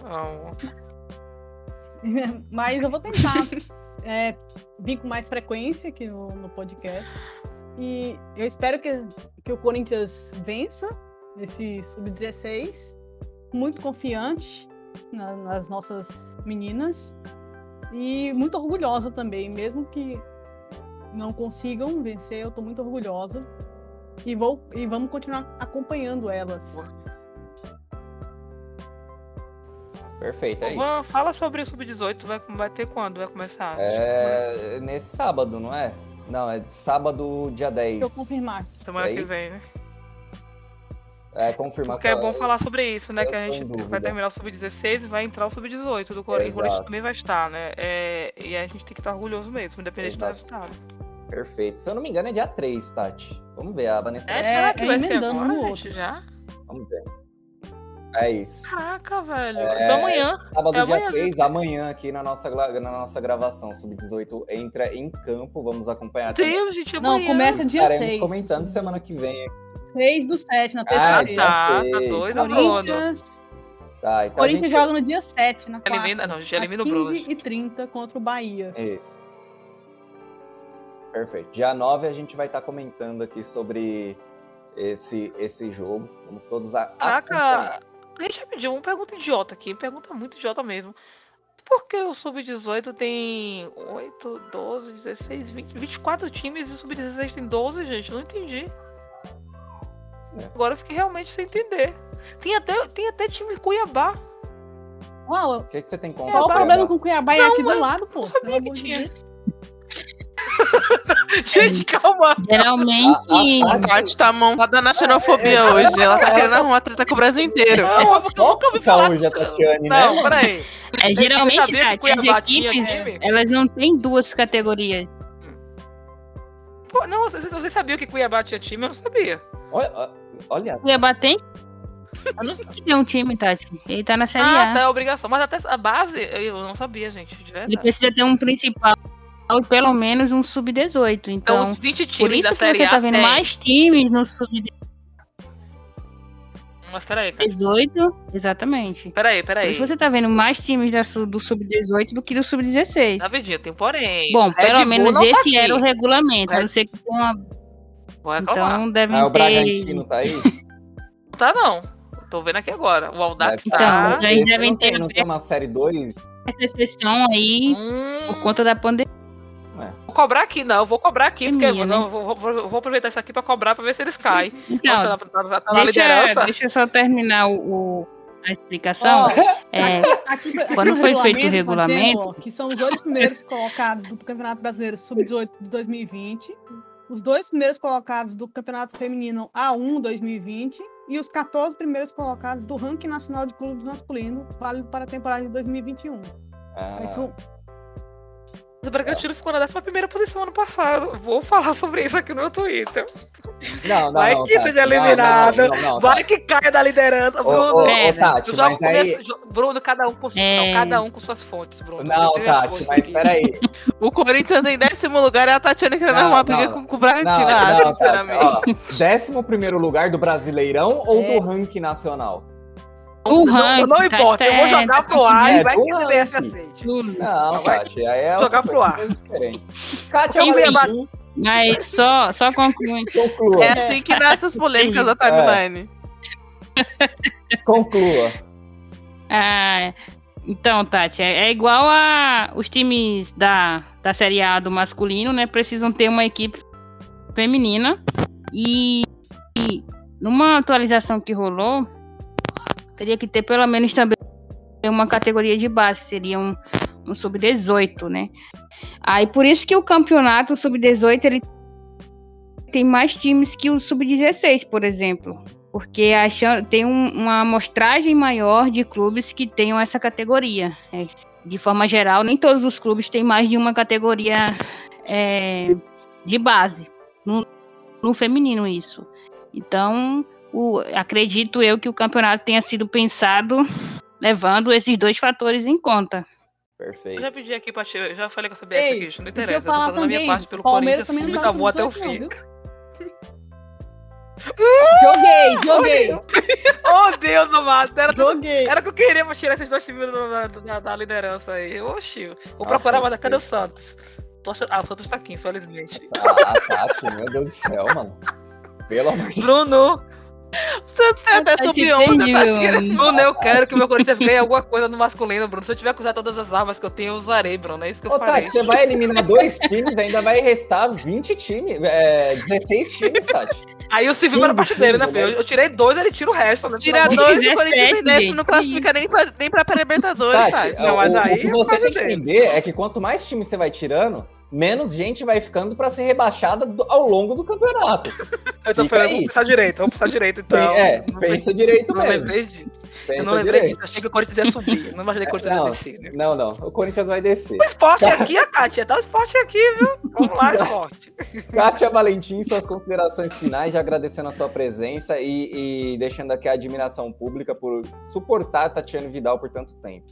Amo. Mas eu vou tentar é, vir com mais frequência aqui no, no podcast. E eu espero que, que o Corinthians vença esse sub-16. Muito confiante na- nas nossas meninas. E muito orgulhosa também, mesmo que não consigam vencer, eu tô muito orgulhosa. E, vou, e vamos continuar acompanhando elas. Perfeito, é isso. Van, Fala sobre o Sub-18. Vai, vai ter quando? Vai começar? É nesse sábado, não é? Não, é sábado, dia 10. Deixa eu confirmar. Semana É que isso? vem, né? É, confirmar. Porque é bom falar sobre isso, né? eu Que a gente vai terminar o Sub-16 e vai entrar o Sub-18 do Corinthians. O Corinthians Exato. também vai estar, né? É, e a gente tem que estar orgulhoso mesmo, independente do Exato. resultado. Perfeito. Se eu não me engano, é dia 3, Tati. Vamos ver, a Vanessa. É, É, é vai ser emendando agora, no outro. já? Vamos ver. É isso. Caraca, velho. É, Então amanhã. Sábado, É dia amanhã, 3, amanhã, aqui na nossa, na nossa gravação, Sub-18 entra em campo. Vamos acompanhar também. Deus, gente, Não, amanhã. começa dia Estaremos 6. comentando semana que vem. 6 do 7, na Ah, terça-feira. dia tá, tá doido. Corinthians, Tá, então a Corinthians gente- joga no dia 7, na quarta. Elimina, não, já às elimina o Bruno. 15 e 30 contra o Bahia. Isso. Perfeito. Dia 9 a gente vai estar comentando aqui sobre esse, esse jogo. Vamos todos a acompanhar. Caraca, deixa eu pedir uma pergunta idiota aqui, pergunta muito idiota mesmo. Por que o Sub-18 tem 8, 12, 16, 20, 24 times e o Sub-16 tem 12, gente? Não entendi. É. Agora eu fiquei realmente sem entender. Tem até, tem até time Cuiabá. Uau, O que, que você tem contra qual o problema com o Cuiabá é aqui do lado, pô? não sabia que tinha. Deus. Gente, calma. Geralmente. A- a- A Tati tá montada na xenofobia hoje. Ela tá querendo arrumar treta com o Brasil inteiro. Não, ouvi Tóxica hoje a Tatiane, Não, né? peraí. É, geralmente, Tati, as equipes, elas não têm duas categorias. Pô, não, você, você sabia que Cuiabá tinha time? Eu não sabia. Olha, olha, Cuiabá tem? Eu não sei que tem um time, Tati. Ele tá na Série Ah, A. tá, é obrigação. Mas até a base, eu não sabia, gente, de Ele precisa ter um principal pelo menos um sub-18. Então, Então, os 20 times por isso da que Série você A tá vendo tem. mais times no sub-18. Mas peraí, cara. Exatamente. Peraí, Por peraí. isso você tá vendo mais times da do sub-18 do que do sub-16. Davidinho, tem porém. Bom, Red pelo Bull menos tá esse aqui. era o regulamento. A Red- não ser que tenha uma. Vou. Então devem ah, o ter. Bragantino tá aí? Não tá, não. Tô vendo aqui agora. O Aldax Deve tá. Então, tá. já devem ter não tem uma série 2? essa exceção aí Hum, por conta da pandemia. Vou cobrar aqui, não. Eu vou cobrar aqui, porque Pandemia, eu não, vou, vou- vou aproveitar isso aqui pra cobrar pra ver se eles caem. Então, Nossa, tá, tá- tá na deixa, liderança. deixa eu só terminar o, o- a explicação. Ó, É, aqui, aqui Quando foi feito o tá regulamento- dizendo, ó, que são os oito primeiros colocados do Campeonato Brasileiro Sub-18 de 2020. os dois primeiros colocados do Campeonato Feminino A1 2020 e os 14 primeiros colocados do ranking nacional de clubes masculino, válido para a temporada de 2021. Ah, O Bragantino ficou na 11 primeira posição ano passado. Vou falar sobre isso aqui no meu Twitter. não, não, Vai não, que Tati, seja não, não, não, não, não, Vai que caia da liderança, Ô, Bruno. ô, ô, É, Tati, mas aí... Bruno, cada um com, É. não, cada um com suas fontes, Bruno. Não, Tati, mas aqui. peraí. O Corinthians em décimo lugar e a Tatiana querendo Não, arrumar briga não, com, com o Não, Bragantino. Não, Tati, sinceramente. ó, décimo primeiro lugar do Brasileirão ou É. do ranking nacional? Não, ranking. não importa, eu vou jogar pro ar É, e vai que o CBF aceite. Não, aí é jogar pro ar. Kátia Enfim. Valentim, Mas só, só concluindo. conclua, É assim que nascem as polêmicas da timeline. conclua. Ah, então, Tati, é, é igual a os times da, da Série A do masculino, né? Precisam ter uma equipe feminina. E, e numa atualização que rolou, teria que ter pelo menos também uma categoria de base, seria um, um sub-18, né? Aí por isso que o campeonato sub-18 ele tem mais times que o sub-16, por exemplo porque a tem um- uma amostragem maior de clubes que tenham essa categoria. É, de forma geral, nem todos os clubes têm mais de uma categoria é, de base. No, no feminino, isso. Então, o- acredito eu que o campeonato tenha sido pensado levando esses dois fatores em conta. Eu Perfeito. já pedi aqui pra tirar, já falei com a CBF Ei, aqui, isso não eu interessa. Eu tô falar fazendo a minha também, parte pelo Palmeiras Corinthians, também não tá acabou até o sub-18 não, fim. Joguei, joguei, Oh, Deus amado, era, joguei. era o que eu queria pra tirar esses dois times da, da- da liderança aí. Oxi, vou Nossa, procurar, mas cadê o. Santos? Ah, o Santos tá aqui, infelizmente. Ah, Tati, meu Deus do céu, mano. Pelo amor de Deus. Bruno, O Santos tem até Tati, sub-11, a entendi, Tatiana. meu. Bruno, eu quero que o meu Corinthians ganhe alguma coisa no masculino, Bruno. Se eu tiver que usar todas as armas que eu tenho, eu usarei, Bruno. É isso que eu Ô, farei. Tati, você vai eliminar dois times, ainda vai restar 20 times, é, 16 times, Tati. Aí o Silvio vai na 15, parte dele, né, 15, filho? Eu, tirei dois, ele tira o resto, né? Tira dois, o Corinthians em 17, décimo não classifica nem pra, nem pra pré-libertadores, Tati, Tati. Não, mas o, o aí que é você tem que entender é que quanto mais times você vai tirando, menos gente vai ficando pra ser rebaixada do- ao longo do campeonato. Eu tô Fica aí. vamos pensar direito, vamos pensar direito, então. é, Não pensa direito Não mesmo. lembrei disso. Eu Pensa não lembrei direito. disso. Achei que o Corinthians ia subir. Não imaginei que o Corinthians Não. ia descer. Né? Não, não, o Corinthians vai descer. O esporte aqui, a Kátia. Tá o esporte aqui, viu? Vamos lá, esporte. Kátia Valentim, suas considerações finais, já agradecendo a sua presença e, e deixando aqui a admiração pública por suportar Tatiana Vidal por tanto tempo.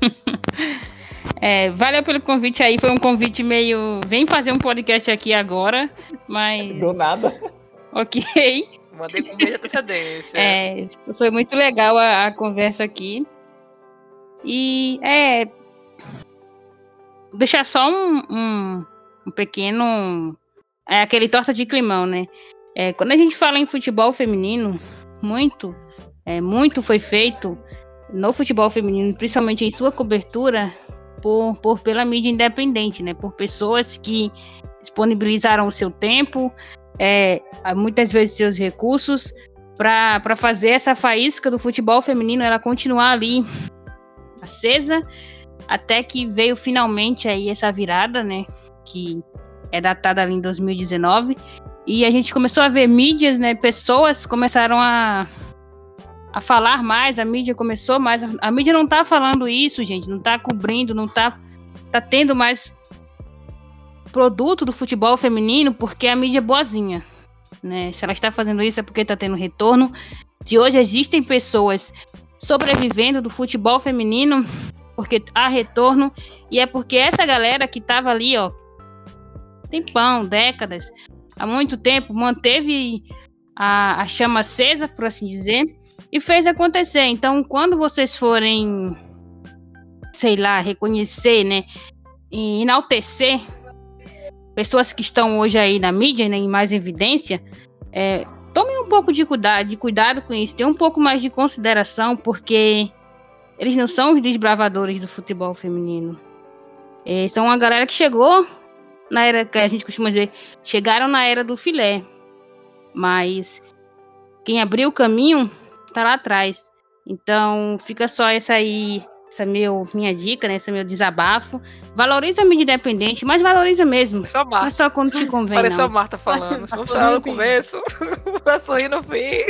É, valeu pelo convite aí, foi um convite meio. Vem fazer um podcast aqui agora, mas. Do nada. Ok. Mandei com antecedência. É, foi muito legal a, a conversa aqui. E é. Deixar só um, um, um pequeno. É aquele torta de climão, né? É, quando a gente fala em futebol feminino, muito, é, muito foi feito no futebol feminino, principalmente em sua cobertura, por, por pela mídia independente, né? Por pessoas que disponibilizaram o seu tempo, é, muitas vezes seus recursos, para fazer essa faísca do futebol feminino ela continuar ali acesa até que veio finalmente aí essa virada, né, que é datada ali em 2019 e a gente começou a ver mídias, né, pessoas começaram a a falar mais, a mídia começou mais, a, a mídia não tá falando isso, gente, não tá cobrindo, não tá tá tendo mais produto do futebol feminino porque a mídia é boazinha, né? Se ela está fazendo isso é porque está tendo retorno. Se hoje existem pessoas sobrevivendo do futebol feminino, porque há retorno, e é porque essa galera que estava ali, ó, tempão, décadas, há muito tempo, manteve a, a chama acesa, por assim dizer, e fez acontecer. Então, quando vocês forem, sei lá, reconhecer, né, e enaltecer pessoas que estão hoje aí na mídia, né, em mais evidência, é, tomem um pouco de cuidado, de cuidado com isso, tenham um pouco mais de consideração, porque eles não são os desbravadores do futebol feminino. É, são uma galera que chegou na era que a gente costuma dizer, chegaram na era do filé, mas quem abriu o caminho está lá atrás. Então fica só essa aí, essa meu, minha dica, né? Esse meu desabafo. Valoriza a mídia independente, mas valoriza mesmo. Só Não é Marta. só quando te convém, Parece a não. Marta falando. Tá Vamos chorar no começo, vai sorrir no fim.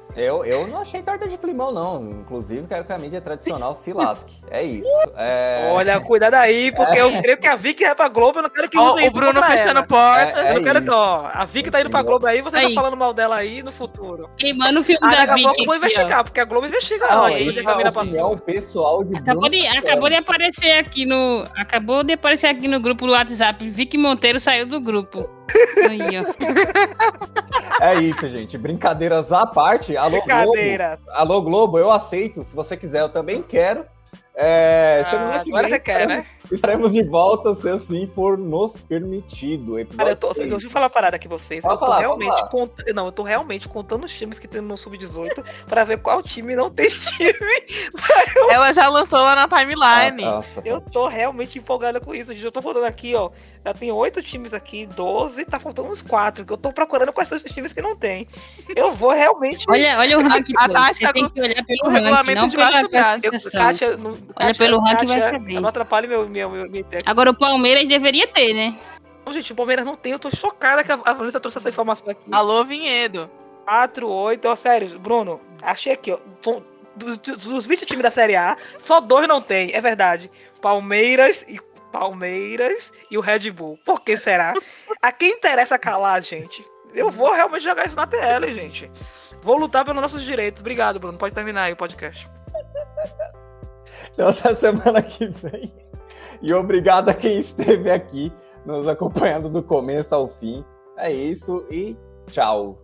Eu, eu não achei torta de climão, não. Inclusive, quero que a mídia tradicional se lasque. É isso. É... Olha, cuidado aí, porque eu creio que a Vicky vai pra Globo, eu não quero que Ó, usem o Bruno fechando ela. portas. É, Eu não quero isso. que, ó, a Vicky tá indo pra Globo aí, você Aí. tá falando mal dela aí no futuro. Queimando o filme Aí da daqui a pouco Vicky. eu vou investigar, porque a Globo investiga Não, ela. isso Aí é a opinião pessoal de Acabou Bruno de, acabou de aparecer aqui no. Acabou de aparecer aqui no grupo do WhatsApp. Vicky Monteiro saiu do grupo. Aí, ó. É isso, gente. Brincadeiras à parte. Alô, Globo. Brincadeira. Alô, Globo, eu aceito. Se você quiser, eu também quero. É, semana Ah, que agora vem você quer, né? estaremos, de volta se assim for nos permitido. Cara, eu tô, seis. deixa eu falar uma parada aqui pra vocês. Pode eu tô falar, realmente pode cont... Não, eu tô realmente contando os times que tem no Sub-18 pra ver qual time não tem time. Ela já lançou lá na timeline. Ah, nossa, Eu tô realmente empolgada com isso. Eu tô falando aqui, ó. Já tem oito times aqui, 12, tá faltando uns quatro. Que eu tô procurando quais são esses times que não tem. Eu vou realmente. Olha, olha o ranking. a. Tati Você tá tem com que olhar pelo o regulamento debaixo do braço. Eu. Kátia, não, Kátia, pelo ranking, vai saber. Não atrapalhe meu, meu, meu, minha ideia. Agora o Palmeiras deveria ter, né? Não, gente, o Palmeiras não tem. Eu tô chocada que a Vanessa trouxe essa informação aqui. Alô, Vinhedo. 4, 8, ó, sério, Bruno, achei aqui, ó. Dos, dos 20 times da Série A, só dois não tem, é verdade. Palmeiras e Palmeiras e o Red Bull. Por que será? A quem interessa calar, gente? Eu vou realmente jogar isso na TL, gente. Vou lutar pelos nossos direitos. Obrigado, Bruno. Pode terminar aí o podcast. Então, até semana que vem. E obrigado a quem esteve aqui nos acompanhando do começo ao fim. É isso e tchau.